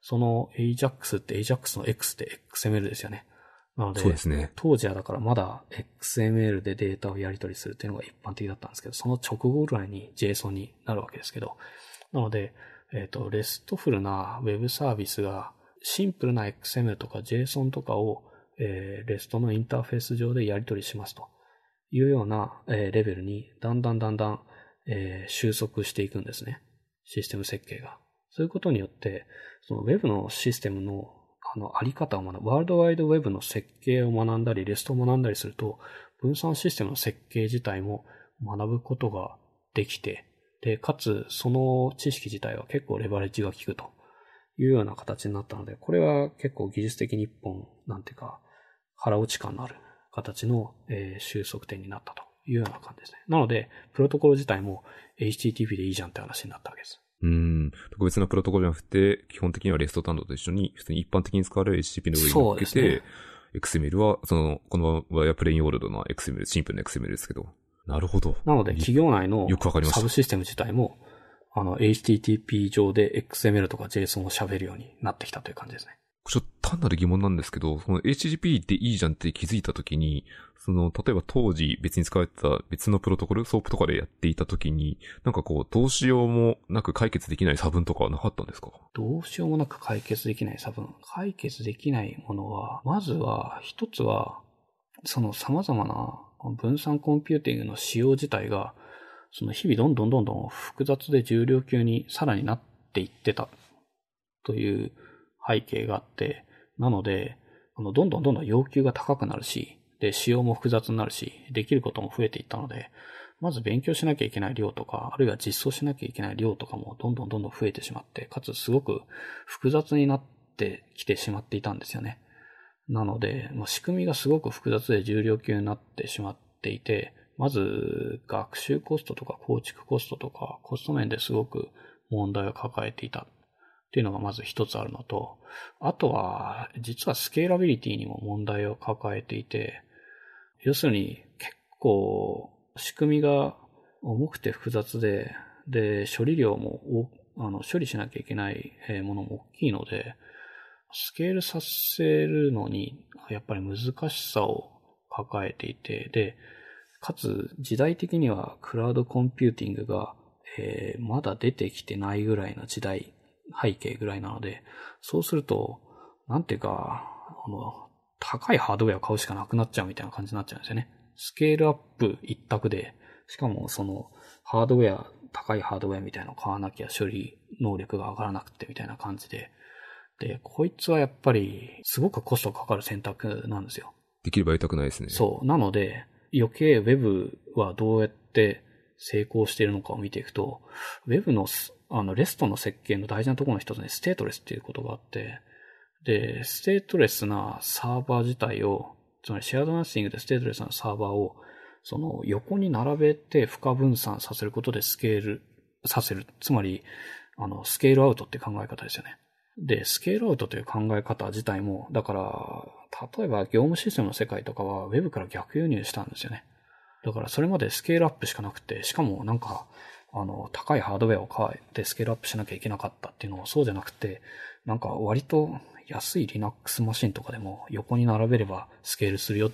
その AJAX って AJAX の X って XML ですよね。なので、ですね。当時はだからまだ XML でデータをやり取りするっていうのが一般的だったんですけど、その直後ぐらいに JSON になるわけですけど、なので、えっ、と、レストフルな Web サービスがシンプルな XML とか JSON とかを、えー、レストのインターフェース上でやり取りしますというような、えレベルにだんだんだんだん、え収束していくんですね。システム設計が。そういうことによって、その Web のシステムのあの、あり方を学ぶ。ワールドワイドウェブの設計を学んだり、レストを学んだりすると、分散システムの設計自体も学ぶことができて、で、かつ、その知識自体は結構レバレッジが効くというような形になったので、これは結構技術的に一本、なんていうか、腹落ち感のある形の、えー収束点になったというような感じですね。なので、プロトコル自体も HTTP でいいじゃんって話になったわけです。うん。特別なプロトコルじゃなくて、基本的にはレスト担当と一緒に、普通に一般的に使われる HTTP の上に乗っけて、XML は、その、この場合はプレインオールドな XML、シンプルな XML ですけど。なるほど。なので、企業内のよくわかりましたサブシステム自体も、あの、HTTP 上で XML とか JSON を喋るようになってきたという感じですね。ちょっと単なる疑問なんですけど、その HTTP っていいじゃんって気づいたときに、その、例えば当時別に使われてた別のプロトコル、 SOAP とかでやっていたときに、なんかこう、どうしようもなく解決できない差分とかはなかったんですか？どうしようもなく解決できない差分。解決できないものは、まずは、一つは、その様々な分散コンピューティングの仕様自体が、その日々どんどんどんどん複雑で重量級にさらになっていってたという背景があって、なので、あの、どんどんどんどん要求が高くなるし、で、仕様も複雑になるし、できることも増えていったので、まず勉強しなきゃいけない量とか、あるいは実装しなきゃいけない量とかもどんどんどんどん増えてしまって、かつすごく複雑になってきてしまっていたんですよね。なので、まあ、仕組みがすごく複雑で重量級になってしまっていて、まず学習コストとか構築コストとかコスト面ですごく問題を抱えていたっていうのがまず一つあるのと、あとは実はスケーラビリティにも問題を抱えていて、要するに結構仕組みが重くて複雑で、で、処理量もあの処理しなきゃいけないものも大きいので、スケールさせるのに、やっぱり難しさを抱えていて、で、かつ時代的にはクラウドコンピューティングが、えー、まだ出てきてないぐらいの時代、背景ぐらいなので、そうすると、なんていうか、あの、高いハードウェアを買うしかなくなっちゃうみたいな感じになっちゃうんですよね。スケールアップ一択で、しかもその、ハードウェア、高いハードウェアみたいなのを買わなきゃ処理能力が上がらなくてみたいな感じで、で、こいつはやっぱり、すごくコストかかる選択なんですよ。できればやりたくないですね。そう。なので、余計 Web はどうやって成功しているのかを見ていくと、Web の、あの、 REST の設計の大事なところの一つにステートレスっていうことがあって、で、ステートレスなサーバー自体を、つまりシェアドナッシングでステートレスなサーバーを、その横に並べて負荷分散させることでスケールさせる。つまり、あの、スケールアウトって考え方ですよね。で、スケールアウトという考え方自体も、だから、例えば業務システムの世界とかは Web から逆輸入したんですよね。だからそれまでスケールアップしかなくて、しかもなんか、あの、高いハードウェアを買えてスケールアップしなきゃいけなかったっていうのをそうじゃなくて、なんか割と安い Linux マシンとかでも横に並べればスケールするよ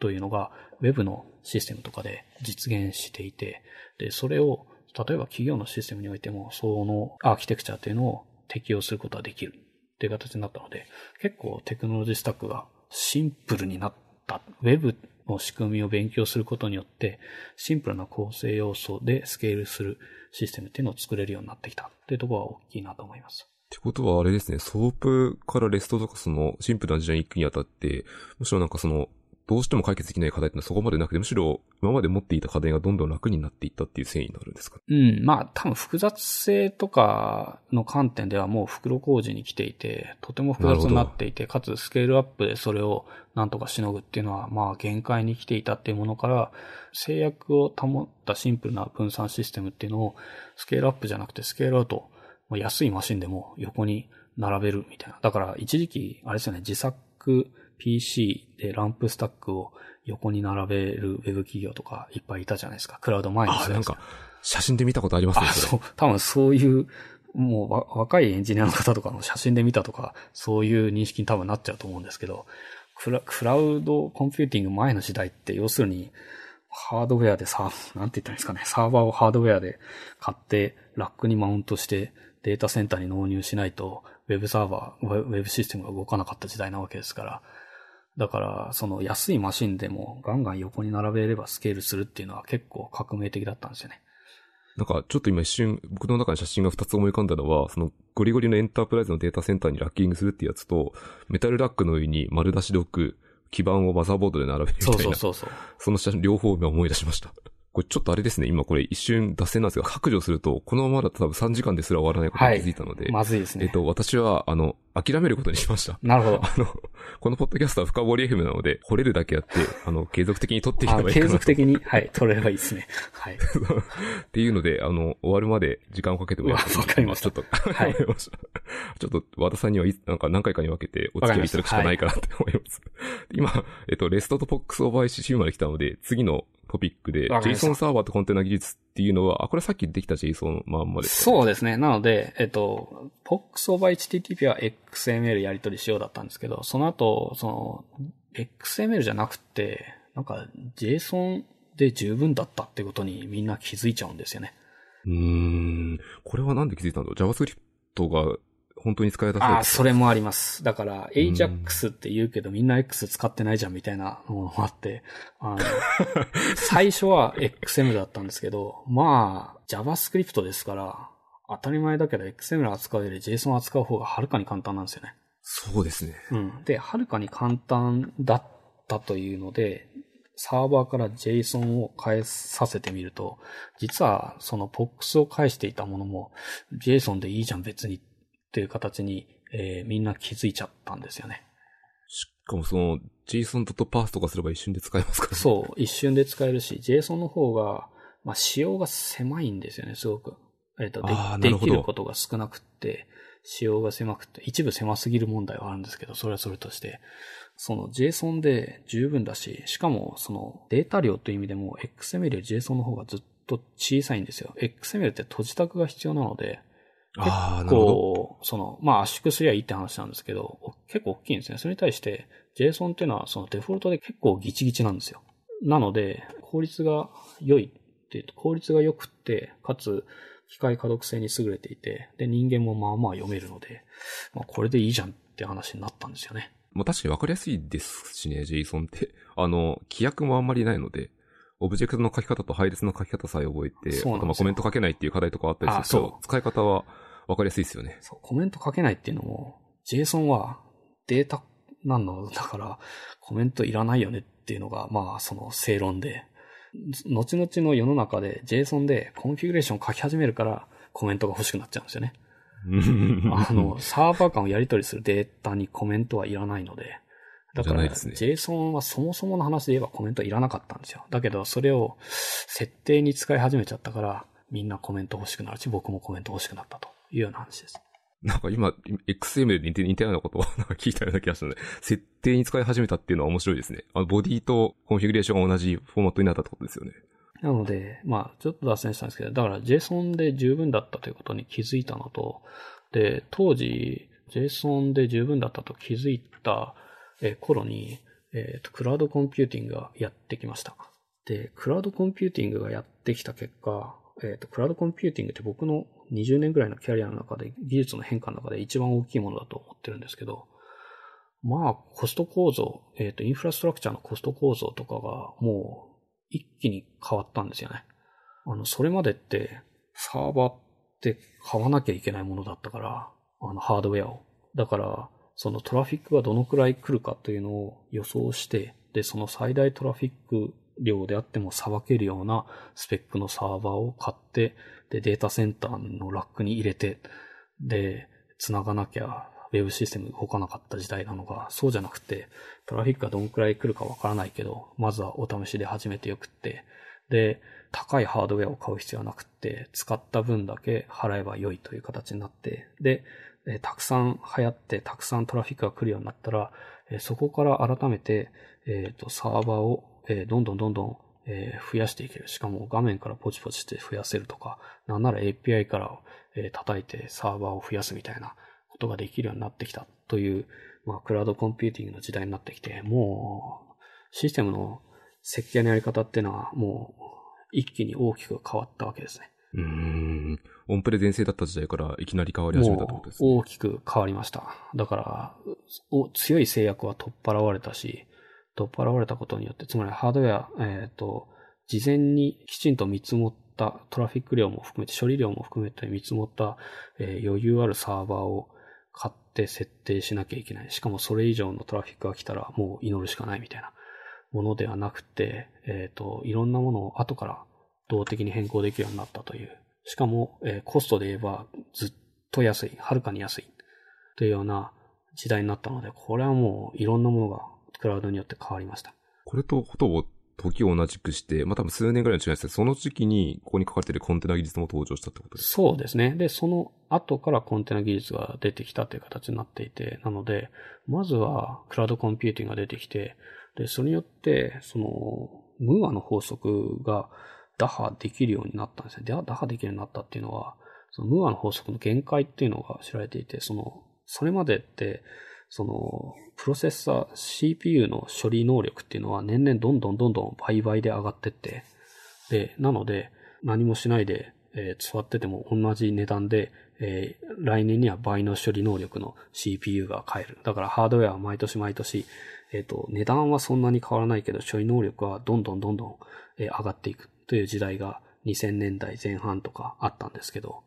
というのが Web のシステムとかで実現していて、で、それを例えば企業のシステムにおいてもそのアーキテクチャっていうのを適用することができるっていう形になったので、結構テクノロジースタックがシンプルになった。ウェブの仕組みを勉強することによって、シンプルな構成要素でスケールするシステムっていうのを作れるようになってきたっていうところは大きいなと思います。ってことはあれですね、 SOAP から REST とかそのシンプルな時代に行くにあたって、むしろなんかそのどうしても解決できない課題ってのはそこまでなくて、むしろ今まで持っていた課題がどんどん楽になっていったっていう遷移になるんですかうん。まあ、多分複雑性とかの観点ではもう袋小路に来ていて、とても複雑になっていて、かつスケールアップでそれをなんとかしのぐっていうのは、まあ限界に来ていたっていうものから、制約を保ったシンプルな分散システムっていうのを、スケールアップじゃなくてスケールアウト、安いマシンでも横に並べるみたいな。だから一時期、あれですよね、自作 PC でランプスタックを横に並べるウェブ企業とかいっぱいいたじゃないですか。クラウド前にあ、なんか、写真で見たことありますね。あ、そう。多分そういう、もう若いエンジニアの方とかの写真で見たとか、そういう認識に多分なっちゃうと思うんですけど、クラクラウドコンピューティング前の時代って、要するに、ハードウェアでさ、なんて言ったんですかね、サーバーをハードウェアで買って、ラックにマウントして、データセンターに納入しないと、ウェブサーバー、ウェブシステムが動かなかった時代なわけですから、だから、その安いマシンでもガンガン横に並べればスケールするっていうのは結構革命的だったんですよね。なんか、ちょっと今一瞬、僕の中に写真が2つ思い浮かんだのは、そのゴリゴリのエンタープライズのデータセンターにラッキングするってやつと、メタルラックの上に丸出しで置く基板をマザーボードで並べるみたいな。そうそうそうそう。その写真両方今思い出しました。これちょっとあれですね、今これ一瞬脱線なんですが、白状すると、このままだと多分3時間ですら終わらないことに気づいたので、はい、まずいですね。えっと、私は、あの、諦めることにしました。なるほど。あの、このポッドキャストは深掘り FM なので、掘れるだけあって、あの、継続的に撮っていけばいいかな継続的に、はい、撮れればいいですね。はい。っていうので、あの、終わるまで時間をかけてもらって。わかりました。ちょっと、はい。ちょっと、和田さんには、なんか何回かに分けてお付き合いいただくしかないかなって思います。はい、今、えっと、レストとポックスオーバー ICC まで来たので、次のトピックで、JSON サーバーとコンテナ技術っていうのは、あ、これさっきできた JSON まんまですか、ね、そうですね。なので、えっと、POX over HTTP は XML やり取りしようだったんですけど、その後、その、XML じゃなくて、なんか JSON で十分だったってことにみんな気づいちゃうんですよね。うん。これはなんで気づいたんだろう ?JavaScript が本当に使い出されああ、それもあります。だから、AJAX って言うけど、みんな X 使ってないじゃんみたいなのもあって、あの、最初は XML だったんですけど、まあ、JavaScript ですから、当たり前だけど XML 扱うより JSON 扱う方がはるかに簡単なんですよね。そうですね。うん。で、はるかに簡単だったというので、サーバーから JSON を返させてみると、実はその POX を返していたものも JSON でいいじゃん別にっていう形に、えーみんな気づいちゃったんですよね。しかもその JSON.parse とかすれば一瞬で使えますからね。そう、一瞬で使えるし、JSON の方が、まあ、仕様が狭いんですよね、すごく。えっ、と、でできることが少なくって、仕様が狭くて、一部狭すぎる問題はあるんですけど、それはそれとして、その JSON で十分だし、しかもそのデータ量という意味でも XML より JSON の方がずっと小さいんですよ。XML って閉じタグが必要なので、結るほど。構、その、まあ圧縮すりゃいいって話なんですけど、お結構大きいんですね。それに対して、JSON っていうのはそのデフォルトで結構ギチギチなんですよ。なので、効率が良いっていうと、効率が良くって、かつ、機械可読性に優れていて、で、人間もまあまあ読めるので、まあこれでいいじゃんって話になったんですよね。まあ確かにわかりやすいですしね、JSON って。あの、規約もあんまりないので、オブジェクトの書き方と配列の書き方さえ覚えて、あとまあコメント書けないっていう課題とかあったりすると、使い方はわかりやすいですよね。そう、コメント書けないっていうのも、JSON はデータなのだから、コメントいらないよねっていうのが、まあ、その正論で、後々の世の中で JSON でコンフィグレーション書き始めるから、コメントが欲しくなっちゃうんですよね。あの、サーバー間をやり取りするデータにコメントはいらないので。だから、ね JSON はそもそもの話で言えばコメントいらなかったんですよ。だけど、それを設定に使い始めちゃったから、みんなコメント欲しくなるし、僕もコメント欲しくなったというような話です。なんか今、XML で似て似たようなことを なんか聞いたような気がしたので、設定に使い始めたっていうのは面白いですね。あの、ボディとコンフィグレーションが同じフォーマットになったってことですよね。なので、まあ、ちょっと脱線したんですけど、だから JSON で十分だったということに気づいたのと、で、当時 JSON で十分だったと気づいたえー頃に、えーと、クラウドコンピューティングがやってきました。で、クラウドコンピューティングがやってきた結果、えっ、と、クラウドコンピューティングって僕の20年ぐらいのキャリアの中で、技術の変化の中で一番大きいものだと思ってるんですけど、まあ、コスト構造、えっ、と、インフラストラクチャーのコスト構造とかがもう一気に変わったんですよね。あの、それまでってサーバーって買わなきゃいけないものだったから、あの、ハードウェアを。だから、そのトラフィックがどのくらい来るかというのを予想して、で、その最大トラフィック量であってもさばけるようなスペックのサーバーを買って、で、データセンターのラックに入れて、で、繋がなきゃ、ウェブシステム動かなかった時代なのが、そうじゃなくて、トラフィックがどんくらい来るかわからないけど、まずはお試しで始めてよくって、で、高いハードウェアを買う必要はなくって、使った分だけ払えば良いという形になって、で、えたくさん流行って、たくさんトラフィックが来るようになったら、えそこから改めて、えっ、と、サーバーを、えーどんどんどんどん、えー増やしていける。しかも画面からポチポチして増やせるとか、なんなら API から、えー叩いてサーバーを増やすみたいなことができるようになってきたという、まあ、クラウドコンピューティングの時代になってきて、もう、システムの設計のやり方っていうのはもう、一気に大きく変わったわけですね。うーん。オンプレ全盛だった時代からいきなり変わり始めたってことですね。大きく変わりました。だから、お強い制約は取っ払われたし、取っ払われたことによって、つまりハードウェア、えっ、と、事前にきちんと見積もったトラフィック量も含めて、処理量も含めて見積もった、えー余裕あるサーバーを買って設定しなきゃいけない。しかもそれ以上のトラフィックが来たらもう祈るしかないみたいなものではなくて、えっ、と、いろんなものを後から動的に変更できるようになったという。しかも、えーコストで言えばずっと安い、はるかに安いというような時代になったので、これはもういろんなものがクラウドによって変わりました。これとほとぼ時を同じくして、まあ多分数年ぐらいの違いですけど、その時期にここに書かれているコンテナ技術も登場したってことです。そうですね。で、その後からコンテナ技術が出てきたという形になっていて、なので、まずはクラウドコンピューティングが出てきて、で、それによって、その、ムーアの法則が打破できるようになったんですね。で打破できるようになったっていうのは、そのムーアの法則の限界っていうのが知られていて、その、それまでって、その、プロセッサー、CPU の処理能力っていうのは年々どんどんどんどん倍々で上がってって、で、なので、何もしないで、えー、座ってても同じ値段で、えー、来年には倍の処理能力の CPU が買える。だからハードウェアは毎年毎年、え、と、値段はそんなに変わらないけど、処理能力はどんどんどんどん、上がっていくという時代が2000年代前半とかあったんですけど、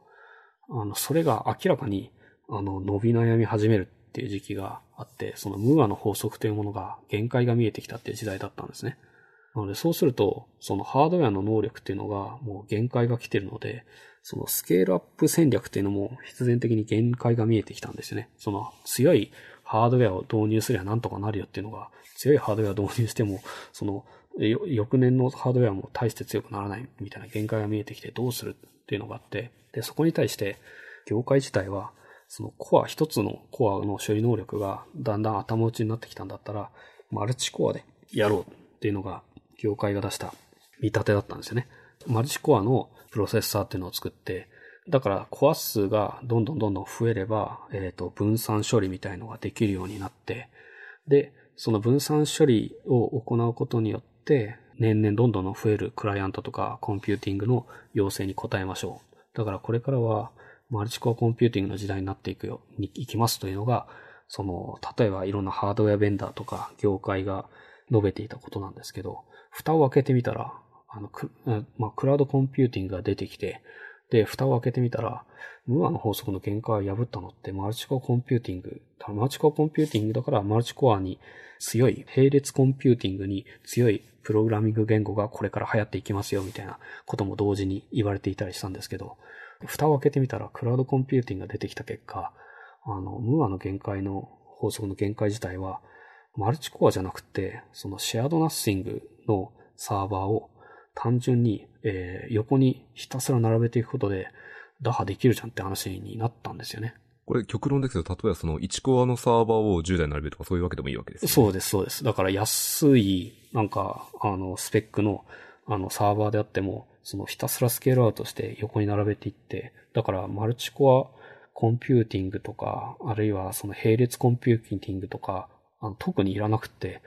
あの、それが明らかに、あの、伸び悩み始めるっていう時期があって、そのムーアの法則というものが限界が見えてきたっていう時代だったんですね。なので、そうすると、そのハードウェアの能力っていうのがもう限界が来てるので、そのスケールアップ戦略っていうのも必然的に限界が見えてきたんですよね。その強いハードウェアを導入すればなんとかなるよっていうのが、強いハードウェアを導入しても、その、翌年のハードウェアも大して強くならないみたいな限界が見えてきてどうするっていうのがあって、で、そこに対して、業界自体は、そのコア、一つのコアの処理能力がだんだん頭打ちになってきたんだったら、マルチコアでやろうっていうのが、業界が出した見立てだったんですよね。マルチコアのプロセッサーっていうのを作って、だからコア数がどんどんどんどん増えれば、えっ、ー、と、分散処理みたいのができるようになって、で、その分散処理を行うことによって、年々どんどん増えるクライアントとかコンピューティングの要請に応えましょう。だからこれからはマルチコアコンピューティングの時代になっていくよ、に行きますというのが、その、例えばいろんなハードウェアベンダーとか業界が述べていたことなんですけど、蓋を開けてみたら、あの、クまあ、クラウドコンピューティングが出てきて、で、蓋を開けてみたら、ムーアの法則の限界を破ったのってマルチコアコンピューティング。マルチコアコンピューティングだからマルチコアに強い、並列コンピューティングに強いプログラミング言語がこれから流行っていきますよみたいなことも同時に言われていたりしたんですけど、蓋を開けてみたらクラウドコンピューティングが出てきた結果、あの、ムーアの限界の法則の限界自体は、マルチコアじゃなくて、そのシェアドナッシングのサーバーを単純に、えー、横にひたすら並べていくことで、打破できるじゃんって話になったんですよね。これ極論ですけど、例えばその1コアのサーバーを10台並べるとかそういうわけでもいいわけです、ね、そうです、そうです。だから安い、なんか、あの、スペックの、あの、サーバーであっても、そのひたすらスケールアウトして横に並べていって、だからマルチコアコンピューティングとか、あるいはその並列コンピューティングとか、あの特にいらなくて、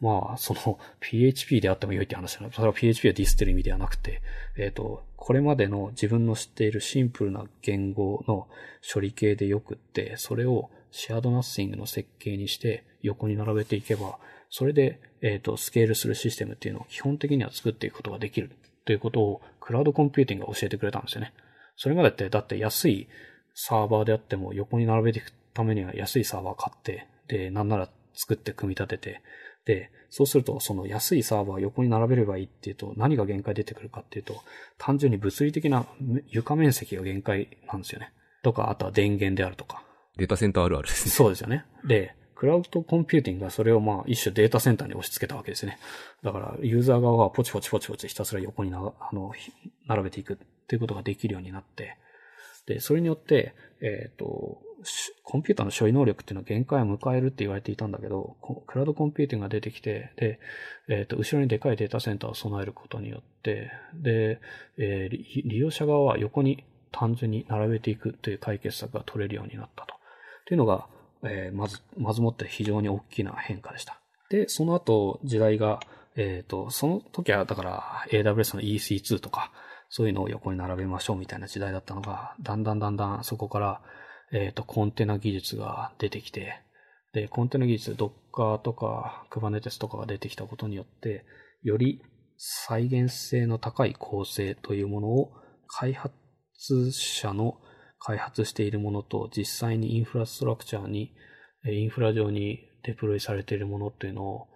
まあ、その PHP であっても良いって話なの。それは PHP をディスってる意味ではなくて、えっ、ー、と、これまでの自分の知っているシンプルな言語の処理系でよくって、それをシェアドナッシングの設計にして横に並べていけば、それで、えっ、ー、と、スケールするシステムっていうのを基本的には作っていくことができるということをクラウドコンピューティングが教えてくれたんですよね。それまでって、だって安いサーバーであっても横に並べていくためには安いサーバー買って、で、なんなら作って組み立てて、で、そうすると、その安いサーバーを横に並べればいいっていうと、何が限界出てくるかっていうと、単純に物理的な床面積が限界なんですよね。とか、あとは電源であるとか。データセンターあるあるですね。そうですよね。で、クラウドコンピューティングがそれをまあ一種データセンターに押し付けたわけですね。だからユーザー側はポチポチポチポチひたすら横になあの並べていくっていうことができるようになって、で、それによって、えっ、ー、と、コンピューターの処理能力っていうのは限界を迎えるって言われていたんだけど、クラウドコンピューティングが出てきて、で、えっ、ー、と、後ろにでかいデータセンターを備えることによって、で、えー、利用者側は横に単純に並べていくという解決策が取れるようになったと。っていうのが、えー、まず、まずもって非常に大きな変化でした。で、その後、時代が、えっ、ー、と、その時は、だから、AWS の EC2 とか、そういうのを横に並べましょうみたいな時代だったのが、だんだんだんだんそこから、えっ、ー、と、コンテナ技術が出てきて、で、コンテナ技術、Docker とか Kubernetes とかが出てきたことによって、より再現性の高い構成というものを開発者の開発しているものと実際にインフラストラクチャーに、インフラ上にデプロイされているものっていうのを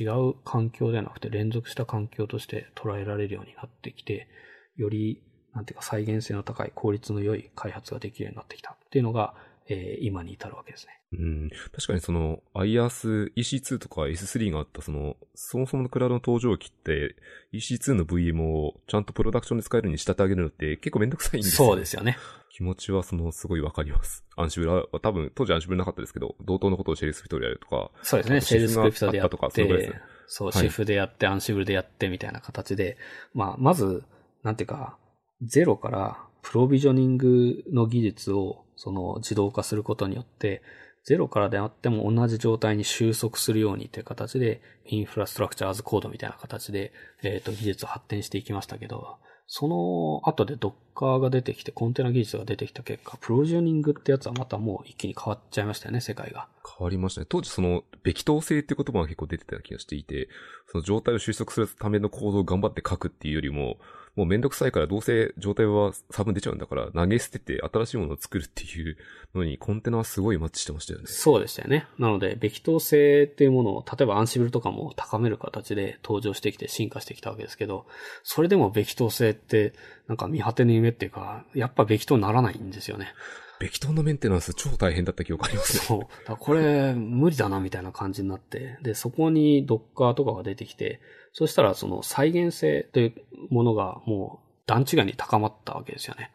違う環境ではなくて連続した環境として捉えられるようになってきて、より、なんていうか再現性の高い効率の良い開発ができるようになってきたっていうのが、えー、今に至るわけですね。うん。確かにその IaaS EC2 とか S3 があったその、そもそものクラウドの登場機って EC2 の VM をちゃんとプロダクションで使えるように仕立て上げるのって結構めんどくさいんですよ、ね。そうですよね。気持ちはその、すごいわかります。アンシブルは、多分、当時アンシブルなかったですけど、同等のことをシェルスクリプトでやるとか。そうですね、シェルスクリプトでやって。とか、そうですね。そう、シフでやって、アンシブルでやってみたいな形で、まあ、まず、なんていうか、ゼロからプロビジョニングの技術をその自動化することによって、ゼロからであっても同じ状態に収束するようにという形で、インフラストラクチャーズコードみたいな形で、えっ、ー、と、技術を発展していきましたけど、その後で Docker が出てきて、コンテナ技術が出てきた結果、プロジューニングってやつはまたもう一気に変わっちゃいましたよね、世界が。変わりましたね。当時その、べき等性って言葉が結構出てた気がしていて、その状態を収束するための行動を頑張って書くっていうよりも、もうめんどくさいからどうせ状態は差分出ちゃうんだから投げ捨てて新しいものを作るっていうのにコンテナはすごいマッチしてましたよね。そうでしたよね。なので、べき当性っていうものを、例えばアンシブルとかも高める形で登場してきて進化してきたわけですけど、それでもべき当性ってなんか見果てぬ夢っていうか、やっぱべき当ならないんですよね。べき当のメンテナンス超大変だった記憶ありますね。そう。だこれ、無理だな、みたいな感じになって。で、そこに Docker とかが出てきて、そしたらその再現性というものがもう段違いに高まったわけですよね。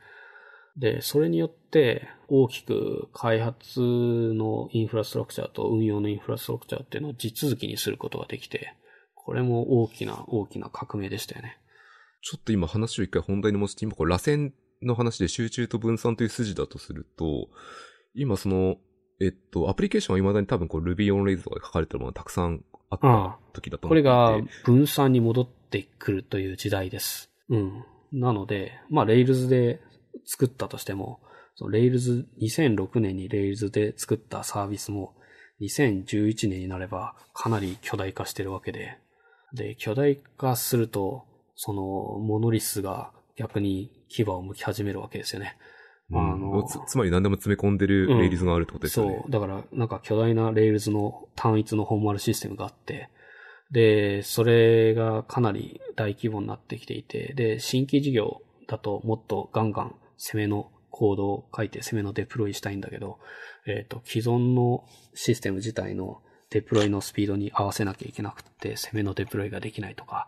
で、それによって大きく開発のインフラストラクチャーと運用のインフラストラクチャーっていうのを地続きにすることができて、これも大きな大きな革命でしたよね。ちょっと今話を一回本題に戻して、今これ螺旋の話で集中と分散という筋だとすると、今その、えっと、アプリケーションは未だに多分こう Ruby on Rails とかで書かれてるものがたくさんあった時だと思ってこれが分散に戻ってくるという時代です。うん。なので、まあ、Rails で作ったとしても、その Rails、2006年に Rails で作ったサービスも、2011年になればかなり巨大化してるわけで、で、巨大化すると、その、モノリスが逆に牙を剥き始めるわけですよね。あのつ、つまり何でも詰め込んでるレイルズがあるってことですよね、うん、そう。だから、なんか巨大なレイルズの単一の本丸システムがあって、で、それがかなり大規模になってきていて、で、新規事業だともっとガンガン攻めのコードを書いて攻めのデプロイしたいんだけど、えっ、ー、と、既存のシステム自体のデプロイのスピードに合わせなきゃいけなくて、攻めのデプロイができないとか、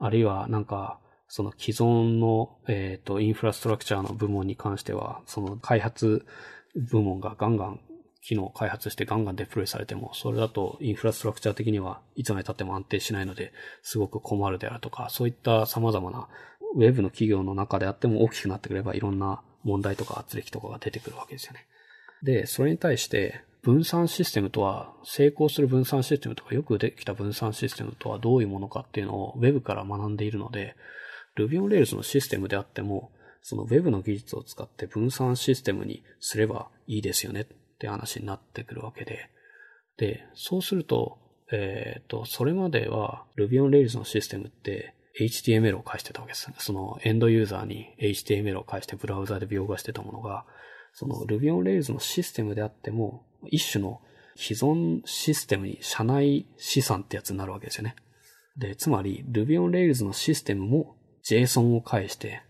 あるいはなんか、その既存の、えっ、ー、と、インフラストラクチャーの部門に関しては、その開発部門がガンガン機能を開発してガンガンデプロイされても、それだとインフラストラクチャー的にはいつまで経っても安定しないので、すごく困るであるとか、そういった様々なウェブの企業の中であっても大きくなってくればいろんな問題とか圧力とかが出てくるわけですよね。で、それに対して分散システムとは、成功する分散システムとかよくできた分散システムとはどういうものかっていうのを Web から学んでいるので、Ruby on Rails のシステムであっても、その Web の技術を使って分散システムにすればいいですよねって話になってくるわけで、で、そうすると、えっ、ー、と、それまでは Ruby on Rails のシステムって HTML を返してたわけです。そのエンドユーザーに HTML を返してブラウザで描画してたものが、その Ruby on Rails のシステムであっても、一種の既存システムに社内資産ってやつになるわけですよね。で、つまり Ruby on Rails のシステムも JSON を返して、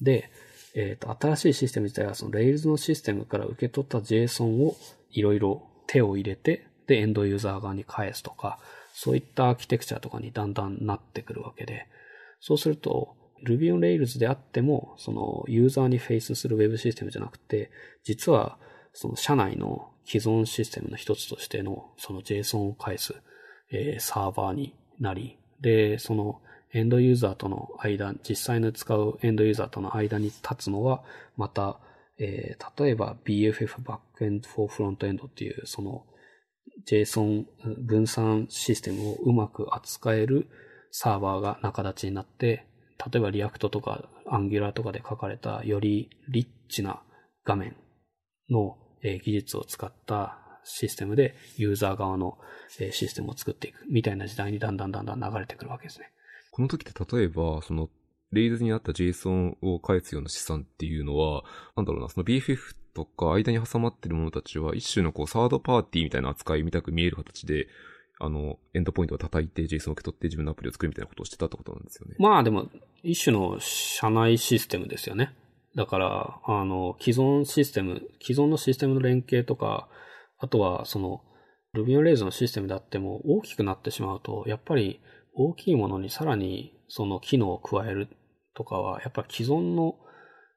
で、えっ、ー、と、新しいシステム自体はその Rails のシステムから受け取った JSON をいろいろ手を入れて、で、エンドユーザー側に返すとか、そういったアーキテクチャとかにだんだんなってくるわけで、そうすると、Ruby on Rails であっても、そのユーザーにフェイスする Web システムじゃなくて、実はその社内の既存システムの一つとしてのその JSON を返す、えー、サーバーになり、で、そのエンドユーザーとの間、実際に使うエンドユーザーとの間に立つのは、また、えー、例えば BFF バックエンド for フロントエンドっていう、その JSON 分散システムをうまく扱えるサーバーが仲立ちになって、例えば React とか Angular とかで書かれたよりリッチな画面の技術を使ったシステムでユーザー側のシステムを作っていくみたいな時代にだんだんだんだん流れてくるわけですね。この時って例えば、その、 Rails にあった JSON を返すような資産っていうのは、なんだろうな、その BFF とか間に挟まってるものたちは一種のこうサードパーティーみたいな扱いみたく見える形で、あの、エンドポイントを叩いて JSON を受け取って自分のアプリを作るみたいなことをしてたってことなんですよね。まあでも、一種の社内システムですよね。だから、あの、既存システム、既存のシステムの連携とか、あとはその、Ruby on Rails のシステムであっても大きくなってしまうと、やっぱり大きいものにさらにその機能を加えるとかは、やっぱり既存の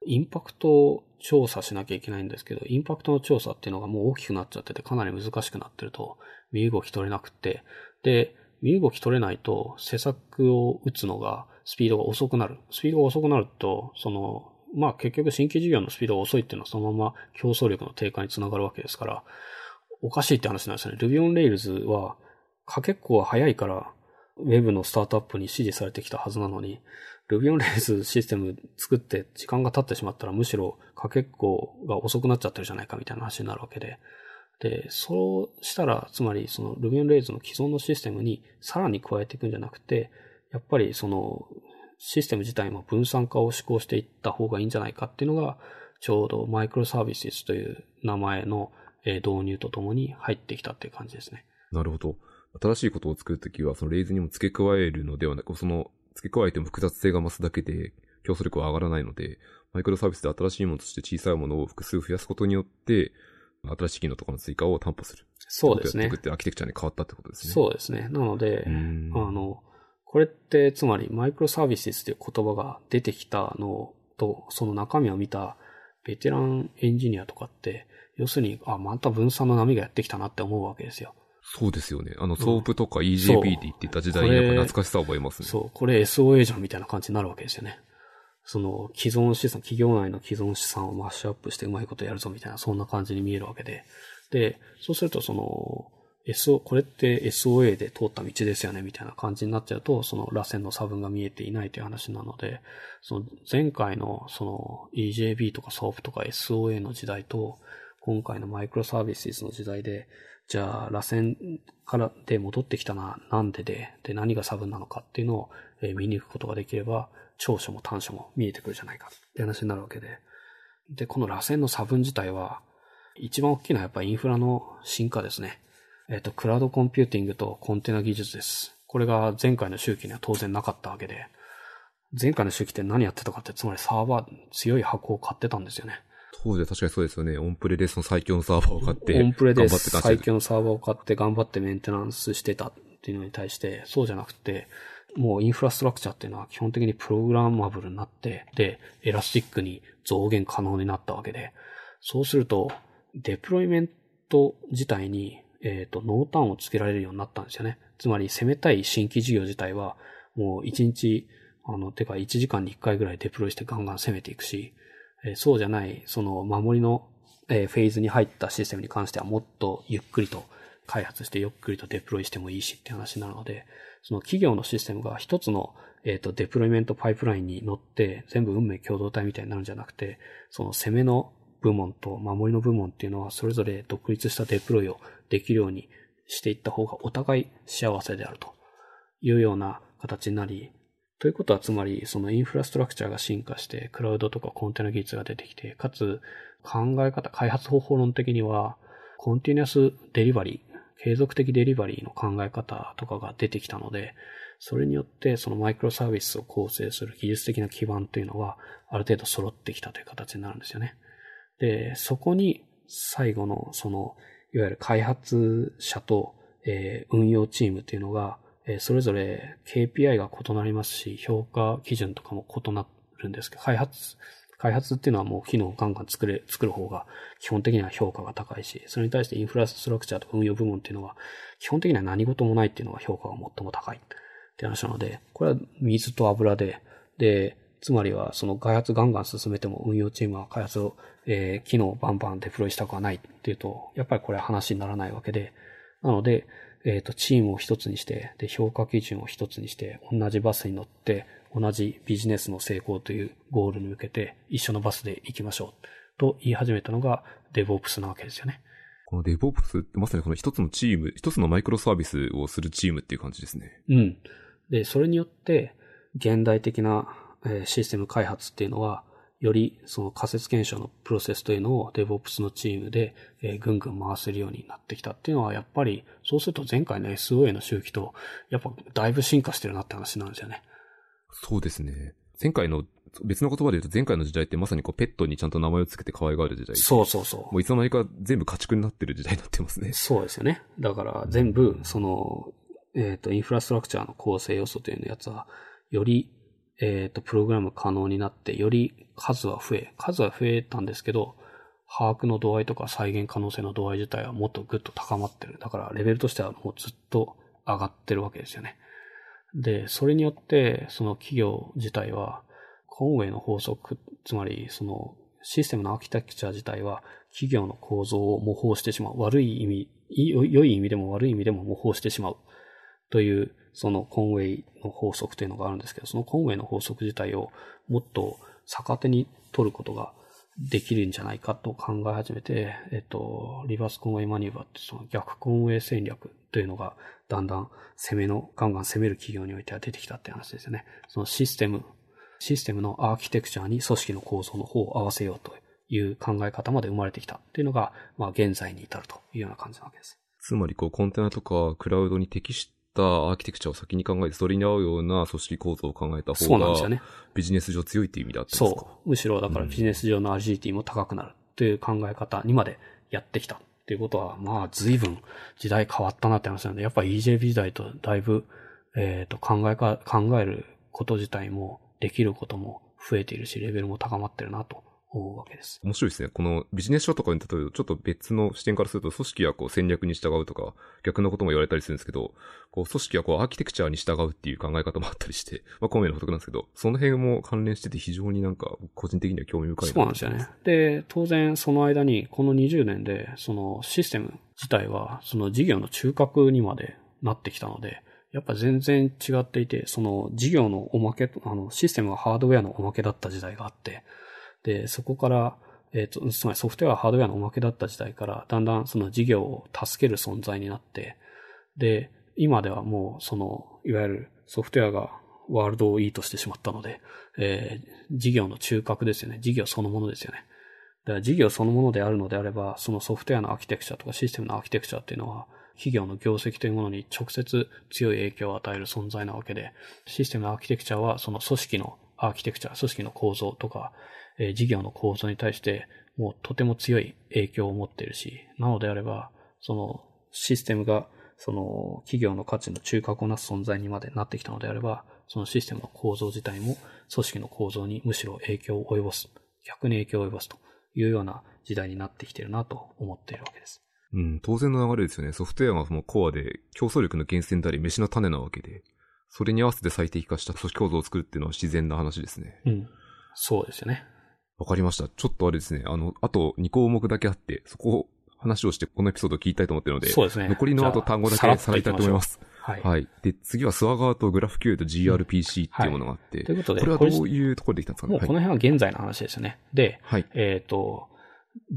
インパクトを調査しなきゃいけないんですけど、インパクトの調査っていうのがもう大きくなっちゃっててかなり難しくなってると、身動き取れなくて、で、身動き取れないと施策を打つのがスピードが遅くなる。スピードが遅くなると、その、まあ結局新規事業のスピードが遅いっていうのはそのまま競争力の低下につながるわけですから、おかしいって話なんですよね。Ruby on Rails は、かけっこは早いから、ウェブのスタートアップに支持されてきたはずなのに、Ruby on Rails システム作って時間が経ってしまったらむしろかけっこが遅くなっちゃってるじゃないかみたいな話になるわけで。で、そうしたら、つまりその Ruby on Rails の既存のシステムにさらに加えていくんじゃなくて、やっぱりそのシステム自体も分散化を施行していった方がいいんじゃないかっていうのが、ちょうどマイクロサービスという名前の導入とともに入ってきたっていう感じですね。なるほど。新しいことを作るときは、そのレイズにも付け加えるのではなく、その付け加えても複雑性が増すだけで競争力は上がらないので、マイクロサービスで新しいものとして小さいものを複数増やすことによって、新しい機能とかの追加を担保する。そうですね。ってってアーキテクチャに変わったってことですね。そうですね。なので、あの、これってつまりマイクロサービスっていう言葉が出てきたのと、その中身を見たベテランエンジニアとかって、要するに、あ、また分散の波がやってきたなって思うわけですよ。そうですよね。あの、 SOAP とか EJB って言ってた時代に懐かしさを覚えますね。そう、これ SOA じゃんみたいな感じになるわけですよね。その、既存資産、企業内の既存資産をマッシュアップしてうまいことやるぞみたいな、そんな感じに見えるわけで。で、そうするとその、SO、これって SOA で通った道ですよね、みたいな感じになっちゃうと、その螺旋の差分が見えていないという話なので、その前回のその EJB とか SOAP とか SOA の時代と、今回のマイクロサービスの時代で、じゃあ、螺旋からで戻ってきたな、なんでで、で、何が差分なのかっていうのを、見に行くことができれば、長所も短所も見えてくるじゃないかって話になるわけで。で、この螺旋の差分自体は、一番大きいのはやっぱインフラの進化ですね。えっ、と、クラウドコンピューティングとコンテナ技術です。これが前回の周期には当然なかったわけで、前回の周期って何やってたかって、つまりサーバー、強い箱を買ってたんですよね。当時は確かにそうですよね。オンプレでその最強のサーバーを買って。オンプレで最強のサーバーを買って頑張ってメンテナンスしてたっていうのに対して、そうじゃなくて、もうインフラストラクチャーっていうのは基本的にプログラマブルになって、で、エラスティックに増減可能になったわけで、そうすると、デプロイメント自体にえっ、ー、と、濃淡をつけられるようになったんですよね。つまり、攻めたい新規事業自体は、もう1日、あの、てか1時間に1回ぐらいデプロイしてガンガン攻めていくし、そうじゃない、その守りの、フェーズに入ったシステムに関してはもっとゆっくりと開発してゆっくりとデプロイしてもいいしって話になるので、その企業のシステムが一つの、え、ー、と、デプロイメントパイプラインに乗って全部運命共同体みたいになるんじゃなくて、その攻めの部門と守りの部門っていうのはそれぞれ独立したデプロイをできるようにしていった方がお互い幸せであるというような形になり、ということはつまりそのインフラストラクチャーが進化してクラウドとかコンテナ技術が出てきて、かつ考え方、開発方法論的にはコンティニアスデリバリー、継続的デリバリーの考え方とかが出てきたので、それによってそのマイクロサービスを構成する技術的な基盤というのはある程度揃ってきたという形になるんですよね。で、そこに最後のそのいわゆる開発者と、えー、運用チームっていうのが、え、それぞれ KPI が異なりますし、評価基準とかも異なるんですけど、開発、開発っていうのはもう機能をガンガン作れ、作る方が基本的には評価が高いし、それに対してインフラストラクチャーと運用部門っていうのは基本的には何事もないっていうのが評価が最も高いって話なので、これは水と油で、で、つまりはその開発ガンガン進めても運用チームは開発をえー、機能をバンバンデプロイしたくはないっていうと、やっぱりこれは話にならないわけで、なので、えっ、ー、と、チームを一つにして、で、評価基準を一つにして、同じバスに乗って、同じビジネスの成功というゴールに向けて、一緒のバスで行きましょう。と言い始めたのが、デボ o p s なわけですよね。このデボ o p s ってまさにこの一つのチーム、一つのマイクロサービスをするチームっていう感じですね。うん。で、それによって、現代的な、えシステム開発っていうのは、よりその仮説検証のプロセスというのを DevOps のチームで、えー、ぐんぐん回せるようになってきたっていうのは、やっぱり、そうすると前回の SOA の周期と、やっぱだいぶ進化してるなって話なんですよね。そうですね。前回の、別の言葉で言うと前回の時代ってまさにこうペットにちゃんと名前を付けて可愛がる時代。そうそうそう。もういつの間にか全部家畜になってる時代になってますね。そうですよね。だから全部、その、えっ、ー、と、インフラストラクチャーの構成要素というやつは、よりえっ、ー、と、プログラム可能になって、より数は増え、数は増えたんですけど、把握の度合いとか再現可能性の度合い自体はもっとぐっと高まってる。だからレベルとしてはもうずっと上がってるわけですよね。で、それによって、その企業自体は、コンウェイの法則、つまりそのシステムのアーキテクチャ自体は企業の構造を模倣してしまう。悪い意味、良い意味でも悪い意味でも模倣してしまう。という、そのコンウェイの法則というのがあるんですけど、そのコンウェイの法則自体をもっと逆手に取ることができるんじゃないかと考え始めて、えっと、リバースコンウェイマニューバーってその逆コンウェイ戦略というのがだんだん攻めの、ガンガン攻める企業においては出てきたって話ですよね。そのシステム、システムのアーキテクチャに組織の構造の方を合わせようという考え方まで生まれてきたっていうのが、まあ現在に至るというような感じなわけです。つまりこうコンテナとかクラウドに適したアーキテクチャを先に考えて、それに合うような組織構造を考えた方が。ビジネス上強いっていう意味だったんですか？そう。むしろだからビジネス上のアジリティも高くなるという考え方にまでやってきたっていうことは、まあ随分時代変わったなって話なので、やっぱ EJB 時代とだいぶ、えっ、と考えか、考えること自体もできることも増えているし、レベルも高まってるなと思うわけです。面白いですね。このビジネス書とかに例えばちょっと別の視点からすると、組織はこう戦略に従うとか、逆のことも言われたりするんですけど、こう組織はこうアーキテクチャに従うっていう考え方もあったりして、まあ、孔明の補足なんですけど、その辺も関連してて非常になんか個人的には興味深いそうなんですよね。で、当然その間に、この20年で、そのシステム自体は、その事業の中核にまでなってきたので、やっぱ全然違っていて、その事業のおまけ、あの、システムはハードウェアのおまけだった時代があって、で、そこから、えっ、と、つまりソフトウェアハードウェアのおまけだった時代から、だんだんその事業を助ける存在になって、で、今ではもうその、いわゆるソフトウェアがワールドをイートしてしまったので、えー事業の中核ですよね。事業そのものですよね。だから事業そのものであるのであれば、そのソフトウェアのアーキテクチャとかシステムのアーキテクチャっていうのは、企業の業績というものに直接強い影響を与える存在なわけで、システムのアーキテクチャはその組織のアーキテクチャ、組織の構造とか、えー事業の構造に対して、もうとても強い影響を持っているし、なのであれば、そのシステムがその企業の価値の中核をなす存在にまでなってきたのであれば、そのシステムの構造自体も組織の構造にむしろ影響を及ぼす。逆に影響を及ぼすというような時代になってきているなと思っているわけです。うん、当然の流れですよね。ソフトウェアがそのコアで競争力の源泉であり飯の種なわけで、それに合わせて最適化した組織構造を作るっていうのは自然な話ですね。うん。そうですよね。わかりました。ちょっとあれですね。あの、あと2項目だけあって、そこを話をしてこのエピソードを聞きたいと思ってるので、そうですね。残りのあと単語だけさらいたいと思いま。す。はい。はい。で、次はスワガーとグラフ Q と GRPC っていうものがあって、ということでこれはどういうところでできたんですかね？もうこの辺は現在の話ですよね。で、はい。えっ、と、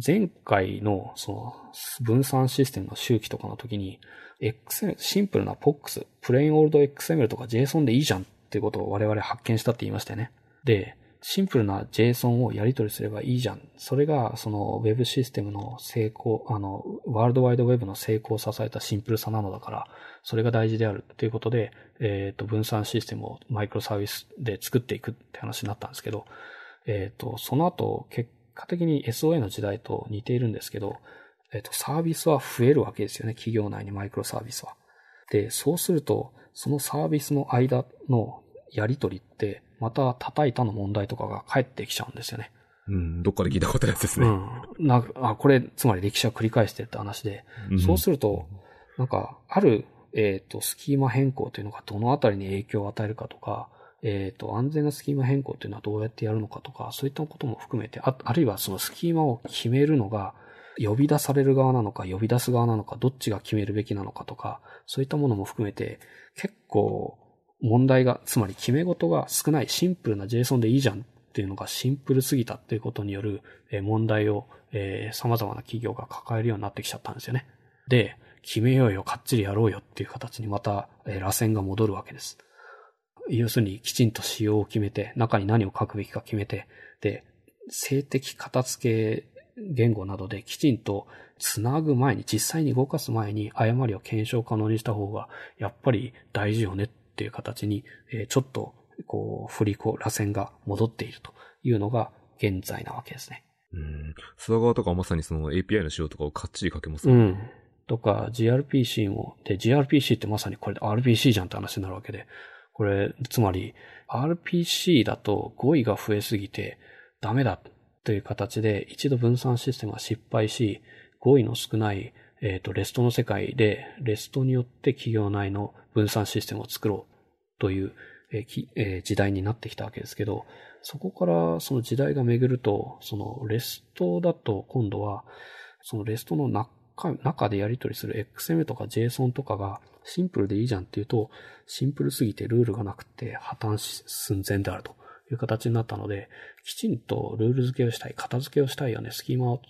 前回のその分散システムの周期とかの時に、XML、シンプルな POX、プレインオールド XML とか JSON でいいじゃんっていうことを我々発見したって言いましたよね。で、シンプルな JSON をやり取りすればいいじゃん。それが、その Web システムの成功、あの、ワールドワイドウェブの成功を支えたシンプルさなのだから、それが大事であるっていうことで、えっ、と、分散システムをマイクロサービスで作っていくって話になったんですけど、えっ、と、その後、結果的に SOA の時代と似ているんですけど、えっ、と、サービスは増えるわけですよね。企業内にマイクロサービスは。で、そうすると、そのサービスの間のやりとりって、また叩いたの問題とかが返ってきちゃうんですよね。うん、どっかで聞いたことあるやつですね。うん。なあ、これ、つまり歴史は繰り返してるって話で、んそうすると、なんか、ある、えっ、と、スキーマ変更というのがどのあたりに影響を与えるかとか、えっ、と、安全なスキーマ変更というのはどうやってやるのかとか、そういったことも含めて、ああるいはそのスキーマを決めるのが、呼び出される側なのか、呼び出す側なのか、どっちが決めるべきなのかとか、そういったものも含めて、結構、問題が、つまり決め事が少ないシンプルな JSON でいいじゃんっていうのがシンプルすぎたっていうことによる問題を、えー様々な企業が抱えるようになってきちゃったんですよね。で、決めようよ、かっちりやろうよっていう形にまた、えー螺旋が戻るわけです。要するにきちんと仕様を決めて、中に何を書くべきか決めて、で、性的片付け言語などできちんとつなぐ前に、実際に動かす前に誤りを検証可能にした方が、やっぱり大事よねっていう形に、えーちょっと、こう、振り子、螺旋が戻っているというのが現在なわけですね。うん。スワガーとかはまさにその API の仕様とかをかっちり書けますもんうん。とか、GRPC も、で、GRPC ってまさにこれ RPC じゃんって話になるわけで、これ、つまり、RPC だと語彙が増えすぎてダメだという形で、一度分散システムが失敗し、語彙の少ない、えっ、と、レストの世界で、レストによって企業内の分散システムを作ろうという、時代になってきたわけですけど、そこからその時代が巡ると、そのレストだと今度は、そのレストの中中でやり取りする XM とか JSON とかがシンプルでいいじゃんっていうと、シンプルすぎてルールがなくて破綻寸前であるという形になったので、きちんとルール付けをしたい、片付けをしたいよね、スキーマを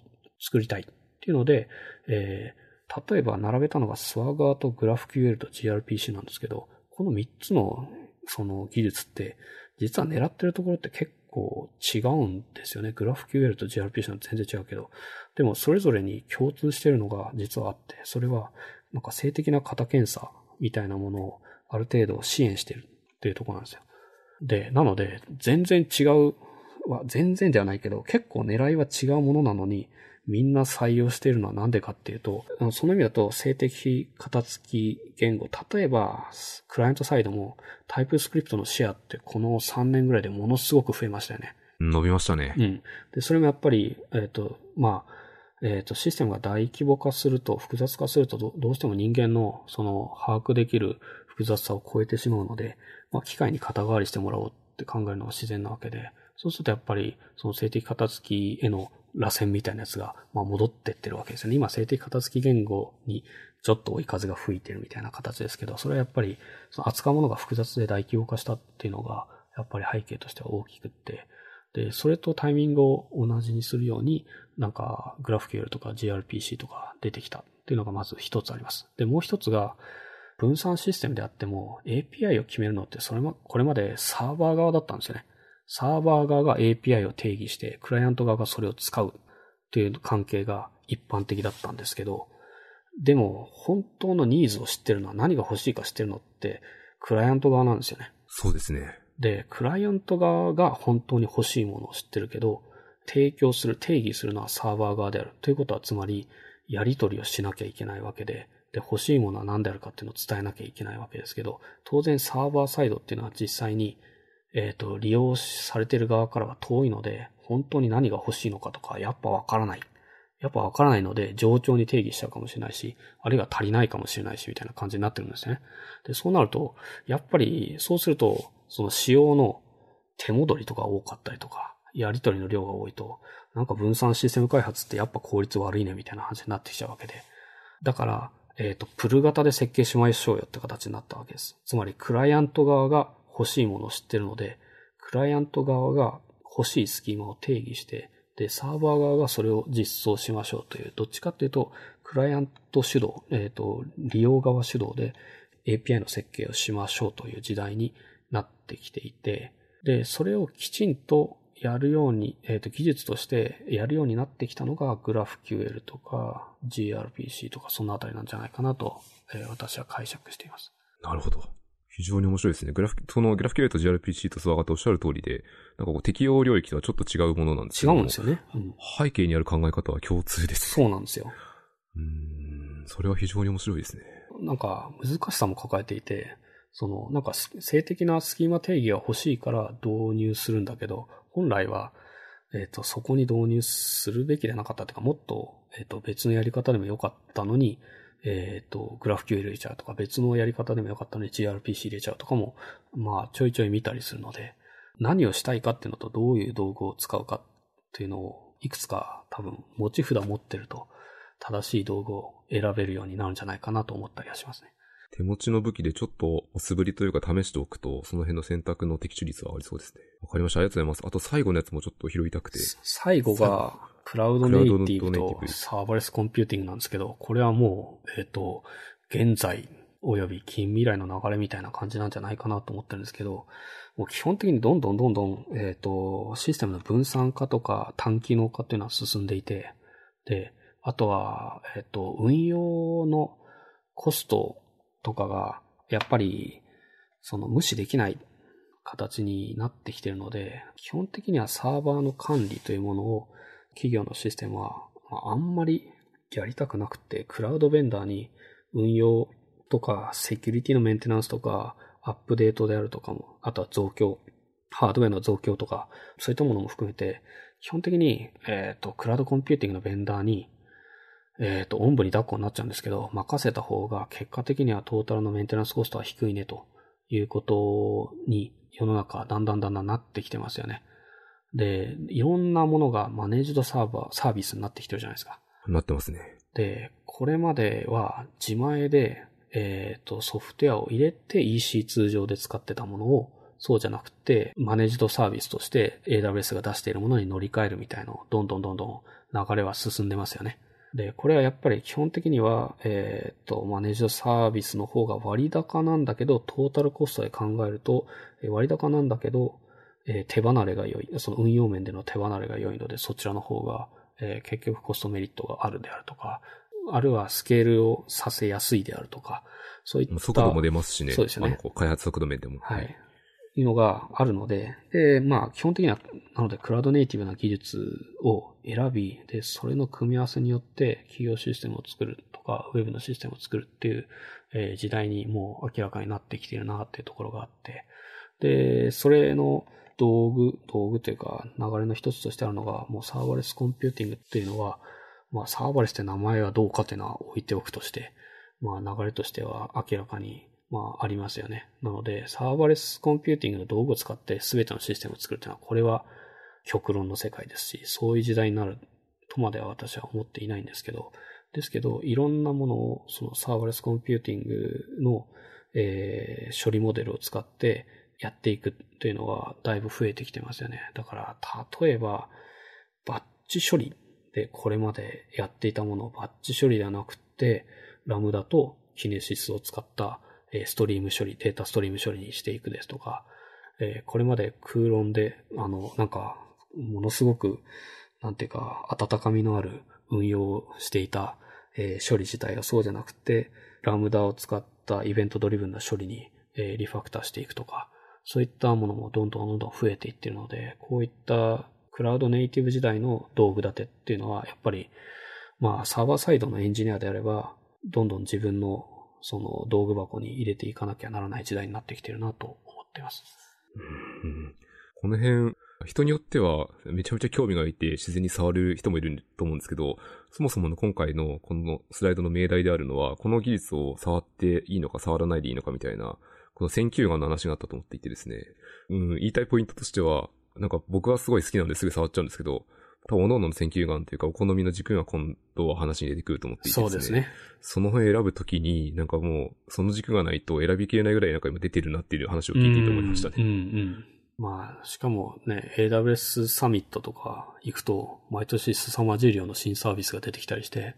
作りたいっていうので、えー、例えば並べたのが Swagger と GraphQL と gRPC なんですけど、この3つのその技術って、実は狙ってるところって結構違うんですよね。GraphQL と gRPC は全然違うけど。でもそれぞれに共通してるのが実はあって、それはなんか性的な型検査みたいなものをある程度支援してるっていうとこなんですよ。で、なので全然違う、は全然ではないけど、結構狙いは違うものなのに、みんな採用しているのはなんでかっていうと、その意味だと静的型付き言語、例えば、クライアントサイドもタイプスクリプトのシェアってこの3年ぐらいでものすごく増えましたよね。伸びましたね。うん。で、それもやっぱり、えっ、ー、と、まあ、えっ、ー、と、システムが大規模化すると、複雑化するとど、どうしても人間の、その、把握できる複雑さを超えてしまうので、まあ、機械に肩代わりしてもらおうって考えるのが自然なわけで、そうするとやっぱり、その静的型付きへの螺旋みたいなやつが、まあ、戻ってってるわけですよね。今、静的片付き言語にちょっと追い風が吹いてるみたいな形ですけど、それはやっぱり、その扱うものが複雑で大規模化したっていうのが、やっぱり背景としては大きくって、で、それとタイミングを同じにするように、なんか、グラフ QL とか gRPC とか出てきたっていうのがまず一つあります。で、もう一つが、分散システムであっても API を決めるのってそれも、これまでサーバー側だったんですよね。サーバー側が API を定義して、クライアント側がそれを使うっていう関係が一般的だったんですけど、でも、本当のニーズを知ってるのは何が欲しいか知ってるのって、クライアント側なんですよね。そうですね。で、クライアント側が本当に欲しいものを知ってるけど、提供する、定義するのはサーバー側である。ということは、つまり、やり取りをしなきゃいけないわけで、で、欲しいものは何であるかっていうのを伝えなきゃいけないわけですけど、当然サーバーサイドっていうのは実際にえっ、ー、と、利用されてる側からは遠いので、本当に何が欲しいのかとか、やっぱわからない。やっぱわからないので、冗長に定義しちゃうかもしれないし、あるいは足りないかもしれないし、みたいな感じになってるんですね。で、そうなると、やっぱり、そうすると、その仕様の手戻りとか多かったりとか、やり取りの量が多いと、なんか分散システム開発ってやっぱ効率悪いね、みたいな話になってきちゃうわけで。だから、えっ、ー、と、プル型で設計しましょうよって形になったわけです。つまり、クライアント側が欲しいものを知ってるので、クライアント側が欲しいスキーマを定義して、で、サーバー側がそれを実装しましょうという、どっちかっていうと、クライアント主導、えっ、ー、と、利用側主導で API の設計をしましょうという時代になってきていて、で、それをきちんとやるように、えっ、ー、と、技術としてやるようになってきたのが GraphQL とか gRPC とかそのあたりなんじゃないかなと、えー、私は解釈しています。なるほど。非常に面白いですね。グラフ、そのグラフキュレート GRPC とスワガとおっしゃる通りで、なんかこう適用領域とはちょっと違うものなんですよ違うんですよね、うん。背景にある考え方は共通です。そうなんですよ。うん、それは非常に面白いですね。なんか難しさも抱えていて、その、なんか性的なスキーマ定義が欲しいから導入するんだけど、本来は、えっ、ー、と、そこに導入するべきでなかったというか、もっと、えっ、ー、と、別のやり方でもよかったのに、えっ、ー、と、グラフ Q 入れちゃうとか、別のやり方でもよかったのに GRPC 入れちゃうとかも、まあ、ちょいちょい見たりするので、何をしたいかっていうのとどういう道具を使うかっていうのを、いくつか多分、持ち札持ってると、正しい道具を選べるようになるんじゃないかなと思ったりはしますね。手持ちの武器でちょっと素振りというか試しておくと、その辺の選択の的中率はありそうですね。わかりました。ありがとうございます。あと最後のやつもちょっと拾いたくて。最後が、クラウドネイティブとサーバレスコンピューティングなんですけど、これはもう、えっ、ー、と、現在及び近未来の流れみたいな感じなんじゃないかなと思ってるんですけど、もう基本的にどんどんどんどん、えっ、ー、と、システムの分散化とか単機能化っていうのは進んでいて、で、あとは、えっ、ー、と、運用のコストとかが、やっぱり、その無視できない形になってきてるので、基本的にはサーバーの管理というものを企業のシステムは、あんまりやりたくなくて、クラウドベンダーに運用とか、セキュリティのメンテナンスとか、アップデートであるとかも、あとは増強、ハードウェアの増強とか、そういったものも含めて、基本的に、えっ、ー、と、クラウドコンピューティングのベンダーに、えっ、ー、と、おんぶに抱っこになっちゃうんですけど、任せた方が結果的にはトータルのメンテナンスコストは低いねということに世の中だんだんだんだんなってきてますよね。で、いろんなものがマネージドサーバー、サービスになってきてるじゃないですか。なってますね。で、これまでは自前で、えっ、と、ソフトウェアを入れて EC2 上で使ってたものを、そうじゃなくて、マネージドサービスとして AWS が出しているものに乗り換えるみたいな、どんどんどんどん流れは進んでますよね。で、これはやっぱり基本的には、えっ、と、マネージドサービスの方が割高なんだけど、トータルコストで考えると、割高なんだけど、えー、手離れが良い、その運用面での手離れが良いので、そちらの方が、えー、結局コストメリットがあるであるとか、あるいはスケールをさせやすいであるとか、そういった。速度も出ますしね。そうですよね。開発速度面でも。はい。いうのがあるので、で、まあ、基本的には、なので、クラウドネイティブな技術を選び、で、それの組み合わせによって企業システムを作るとか、ウェブのシステムを作るっていう、えー、時代にもう明らかになってきているなっていうところがあって、で、それの道具、道具というか、流れの一つとしてあるのが、もうサーバレスコンピューティングっていうのは、まあ、サーバレスって名前はどうかっていうのは置いておくとして、まあ、流れとしては明らかにまあ、ありますよね。なので、サーバレスコンピューティングの道具を使って全てのシステムを作るというのは、これは極論の世界ですし、そういう時代になるとまでは私は思っていないんですけど、ですけど、いろんなものを、そのサーバレスコンピューティングの、えー、処理モデルを使ってやっていくというのはだいぶ増えてきてますよね。だから、例えば、バッチ処理でこれまでやっていたものをバッチ処理ではなくて、 Lambda と Kinesis を使ったストリーム処理、データストリーム処理にしていくですとか、これまで cron で、あの、なんか、ものすごく、なんていうか、温かみのある運用をしていた、処理自体がそうじゃなくて、ラムダを使ったイベントドリブンな処理に、リファクターしていくとか、そういったものもどんどんどんどん増えていってるので、こういったクラウドネイティブ時代の道具立てっていうのは、やっぱり、まあ、サーバーサイドのエンジニアであれば、どんどん自分のその道具箱に入れていかなきゃならない時代になってきてるなと思っています。うん、この辺、人によってはめちゃめちゃ興味がいて自然に触る人もいると思うんですけど、そもそもの今回のこのスライドの命題であるのは、この技術を触っていいのか触らないでいいのかみたいな、この選球眼の話があったと思っていてですね、うん、言いたいポイントとしては、なんか僕はすごい好きなんですぐ触っちゃうんですけど、多分、各々の選球眼というか、お好みの軸が今度は話に出てくると思っていて、ね、そうですね。その辺選ぶときに、なんかもう、その軸がないと選びきれないぐらいなんか今出てるなっていう話を聞いていて思いましたね。うん、うん、うん。まあ、しかもね、AWS サミットとか行くと、毎年凄まじい量の新サービスが出てきたりして、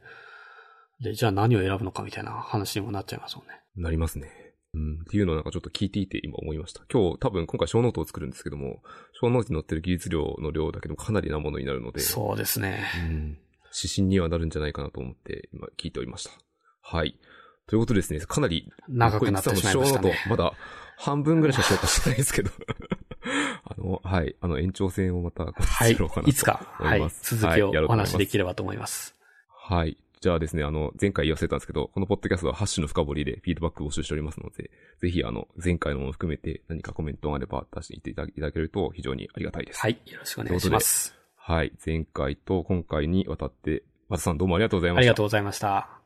で、じゃあ何を選ぶのかみたいな話にもなっちゃいますもんね。なりますね。うん、っていうのをなんかちょっと聞いていて今思いました。今日多分今回ショーノートを作るんですけども、ショーノートに載ってる技術量の量だけでもかなりなものになるので。そうですね。うん。指針にはなるんじゃないかなと思って今聞いておりました。はい。ということですね、かなり長くなってしまいましたね。まだ半分ぐらいしか消化してないですけど。あの、はい。あの、延長戦をまた、はい。いつか、はい。続きをお話しできればと思います。はい。じゃあですね、あの、前回言わせたんですけど、このポッドキャストはハッシュの深掘りでフィードバックを募集しておりますので、ぜひあの、前回のものを含めて何かコメントがあれば出していただけると非常にありがたいです。はい。よろしくお願いします。はい。前回と今回にわたって、和田さんどうもありがとうございました。ありがとうございました。